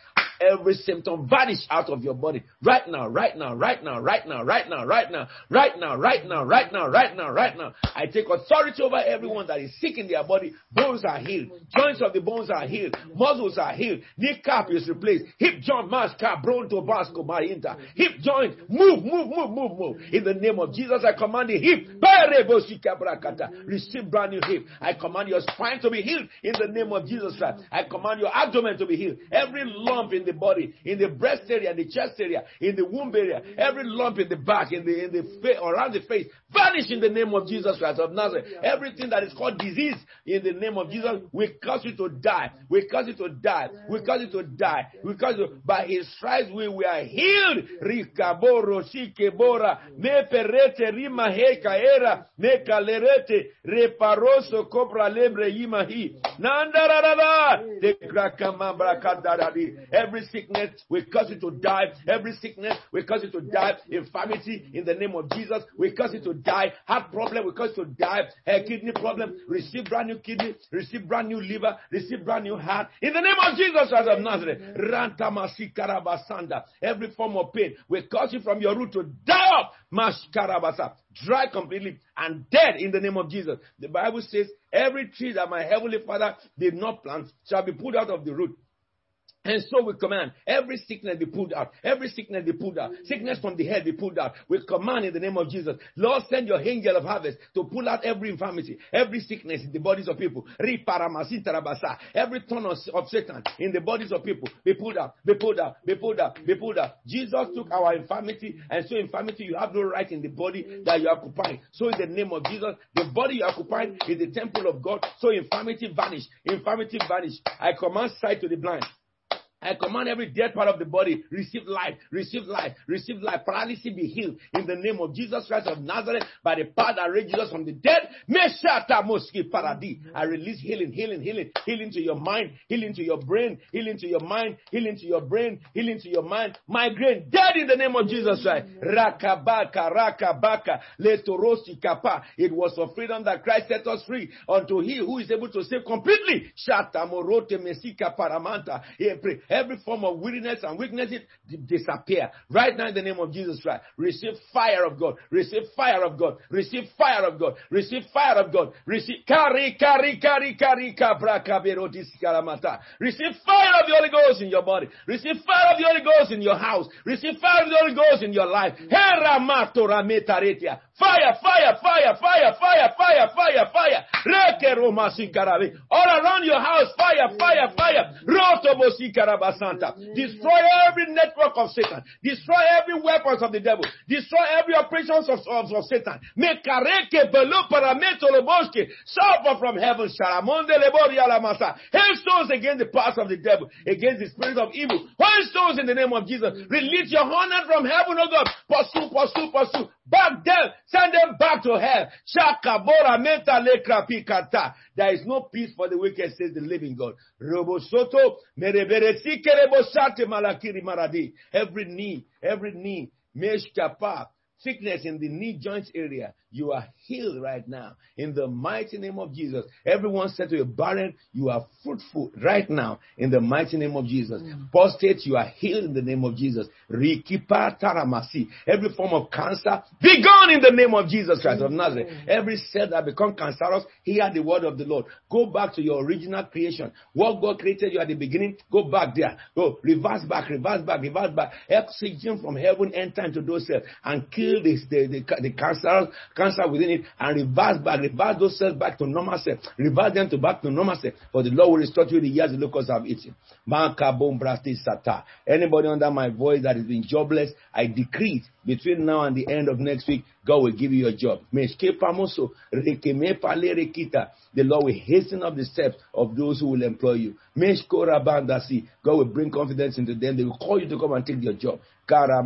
every symptom vanish out of your body right now, right now, right now, right now, right now, right now, right now, right now, right now, right now, right now. I take authority over everyone that is sick in their body. Bones are healed. Joints of the bones are healed. Muscles are healed. Knee cap is replaced. Hip joint, mass cap, bronto, basco, inter. Hip joint, move, move, move, move, move. In the name of Jesus, I command the hip. Receive brand new hip. I command your spine to be healed in the name of Jesus Christ. I command your abdomen to be healed. Every lump in the body, in the breast area, the chest area, in the womb area, every lump in the back, in the in the face, around the face, vanish in the name of Jesus Christ of Nazareth. Everything that is called disease in the name of Jesus, we cause you to die. We cause you to die. We cause you to die. We cause you by his stripes we were healed. Rikaboro shikebora me perete rima heka era me kalerete reparoso cobra lebre yimahi nandararara de krakama brakadaradi every sickness we cause it to die. Every sickness we cause it to die. Infirmity in the name of Jesus we cause it to die. Heart problem we cause it to die. A kidney problem receive brand new kidney receive brand new liver receive brand new heart. In the name of Jesus Christ of Nazareth. Rantamasi karabasanda every form of pain we cause you from your root to die off. Mashkarabasa dry completely and dead in the name of Jesus. The Bible says every tree that my heavenly father did not plant shall be pulled out of the root And so we command every sickness be pulled out. Every sickness be pulled out. Sickness from the head be pulled out. We command in the name of Jesus. Lord, send your angel of harvest to pull out every infirmity, every sickness in the bodies of people. Every ton of, of Satan in the bodies of people be pulled out, be pulled out, be pulled out, be pulled out. Jesus took our infirmity, and so infirmity you have no right in the body that you occupy. So in the name of Jesus, the body you occupy is the temple of God. So infirmity vanish, infirmity vanish. I command sight to the blind. I command every dead part of the body receive life, receive life, receive life. Paralysis be healed in the name of Jesus Christ of Nazareth by the power that raised Jesus from the dead. I release healing, healing, healing, healing to your mind, healing to your brain, healing to your mind, healing to your brain, healing to your mind. Migraine dead in the name of Jesus Christ. Rakabaka, rakabaka, letorosi kapa. It was for freedom that Christ set us free unto he who is able to save completely. Shatamorote mesika paramanta. Every form of weakness and weakness disappear right now in the name of Jesus Christ. Receive fire of God. Receive fire of God. Receive fire of God. Receive fire of God. Receive kari kari kari kari kabra karamata. Receive fire of the Holy Ghost in your body. Receive fire of the Holy Ghost in your house. Receive fire of the Holy Ghost in your life. Fire, fire, fire, fire, fire, fire, fire, fire. All around your house, fire, fire, fire. Destroy every network of Satan. Destroy every weapons of the devil. Destroy every operations of, of, of Satan. Suffer from heaven. Shalamonde le borial masa, hailstones against the powers of the devil, against the spirit of evil. Hailstones in the name of Jesus. Release your honor from heaven, oh God. Pursue, pursue, pursue. Back them. Send them back to hell. There is no peace for the wicked, says the living God. Robosoto mereberesi kerebosate malakiri maradi. Every knee, every knee, meshkapa, sickness in the knee joints area, you are healed right now in the mighty name of Jesus. Everyone said to you, barren, you are fruitful right now in the mighty name of Jesus. Mm. Prostate, you are healed in the name of Jesus. Rikipa taramasi. Every form of cancer, be gone in the name of Jesus Christ of Nazareth. Every cell that become cancerous, hear the word of the Lord. Go back to your original creation. What God created you at the beginning, go back there. Go reverse back, reverse back, reverse back. Oxygen from heaven enter into those cells and kill this, the, the, the cancer cancer within it and reverse back, reverse those cells back to normal cells, reverse them to back to normal cells. For the Lord will restore to you the years the locusts have eaten. Anybody under my voice that has been jobless, I decree between now and the end of next week, God will give you a job. The Lord will hasten up the steps of those who will employ you. God will bring confidence into them. They will call you to come and take your job. The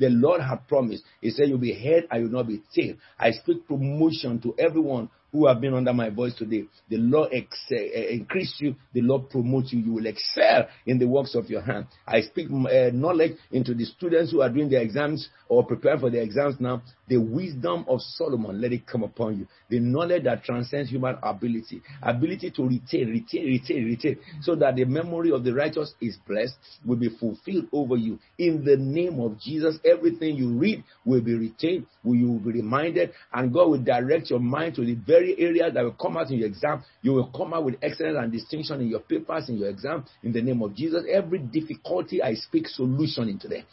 Lord had promised. He said, You'll be heard and you'll not be tail. I speak promotion to everyone who have been under my voice today. The Lord ex- uh, increase you. The Lord promote you. You will excel in the works of your hand. I speak uh, knowledge into the students who are doing their exams or prepare for their exams now. The wisdom of Solomon, let it come upon you. The knowledge that transcends human ability. Ability to retain, retain, retain, retain. So that the memory of the righteous is blessed, will be fulfilled over you. In the name of Jesus, everything you read will be retained, will you will be reminded, and God will direct your mind to the very very area that will come out in your exam, you will come out with excellence and distinction in your papers, in your exam, in the name of Jesus. Every difficulty, I speak solution into them.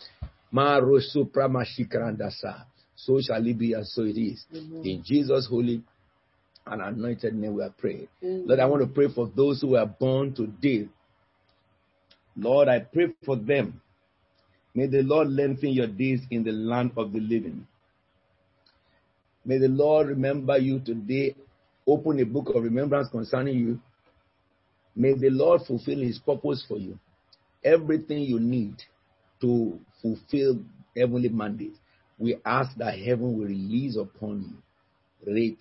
So shall it be, and so it is. Amen. In Jesus' holy and anointed name, we are praying. Lord, I want to pray for those who are born today. Lord, I pray for them. May the Lord lengthen your days in the land of the living. May the Lord remember you today, open a book of remembrance concerning you. May the Lord fulfill his purpose for you. Everything you need to fulfill heavenly mandate. We ask that heaven will release upon you. The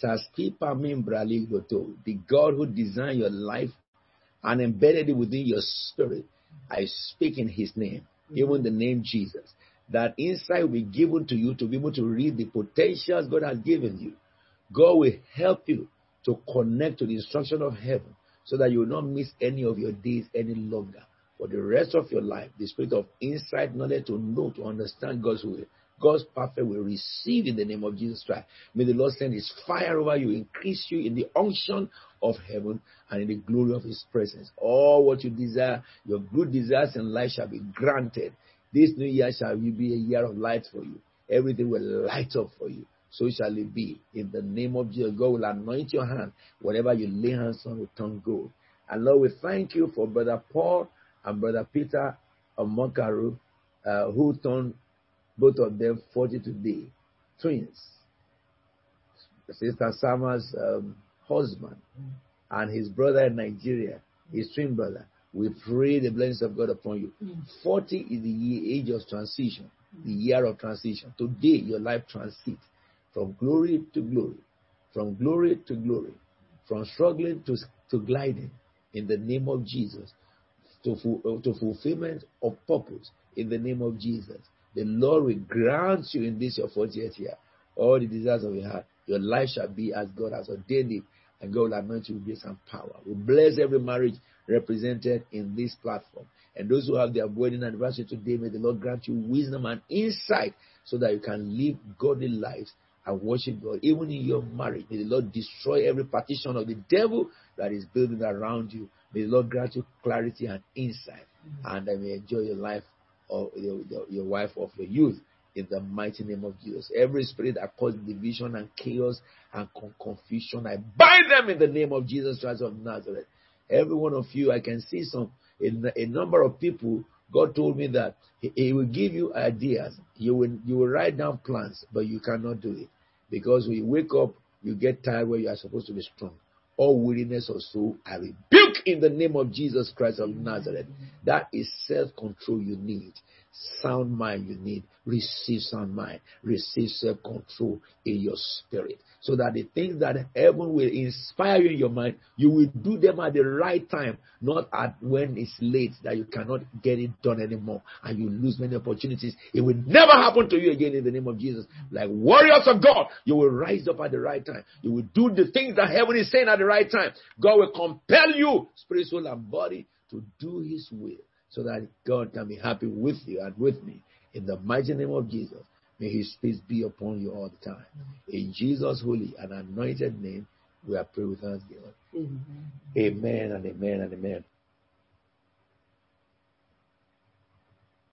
God who designed your life and embedded it within your spirit. I speak in his name, even the name Jesus that insight will be given to you to be able to read the potentials God has given you. God will help you to connect to the instruction of heaven so that you will not miss any of your days any longer. For the rest of your life, the spirit of insight, knowledge to know, to understand God's will God's perfect will receive in the name of Jesus Christ. May the Lord send his fire over you, increase you in the unction of heaven and in the glory of his presence. All what you desire, your good desires in life shall be granted. This new year shall be a year of light for you. Everything will light up for you. So shall it be. In the name of Jesus, God will anoint your hand. Whatever you lay hands on will turn gold. And Lord, we thank you for Brother Paul and Brother Peter of Monkaru, uh, who turned both of them 40 today. Twins. Sister Sama's um, husband and his brother in Nigeria, his twin brother. We pray the blessings of God upon you. 40 is the year, age of transition, the year of transition. Today, your life transit from glory to glory, from glory to glory, from struggling to, to gliding in the name of Jesus, to, uh, to fulfillment of purpose in the name of Jesus. The Lord will grant you in this your 40th year all the desires of your heart. Your life shall be as God has ordained it, and God will anoint you with grace and power. We bless every marriage represented in this platform. And those who have their wedding anniversary today, may the Lord grant you wisdom and insight so that you can live godly lives and worship God. Even in your marriage, may the Lord destroy every partition of the devil that is building around you. May the Lord grant you clarity and insight, mm-hmm. and I may enjoy your life or your, your, your wife of your youth in the mighty name of Jesus. Every spirit that causes division and chaos and confusion, I bind them in the name of Jesus Christ of Nazareth. Every one of you, I can see some a, a number of people. God told me that he, he, will give you ideas. You will you will write down plans, but you cannot do it because when you wake up, you get tired where you are supposed to be strong. All weariness or soul, I rebuke in the name of Jesus Christ of Nazareth. That is self control you need sound mind you need. Receive sound mind. Receive self control in your spirit. So that the things that heaven will inspire you in your mind, you will do them at the right time, not at when it's late that you cannot get it done anymore and you lose many opportunities. It will never happen to you again in the name of Jesus. Like warriors of God, you will rise up at the right time. You will do the things that heaven is saying at the right time. God will compel you, spirit, soul, and body, to do his will so that God can be happy with you and with me. In the mighty name of Jesus, may his peace be upon you all the time. In Jesus' holy and anointed name, we are praying with thanksgiving. Amen. amen and amen and amen.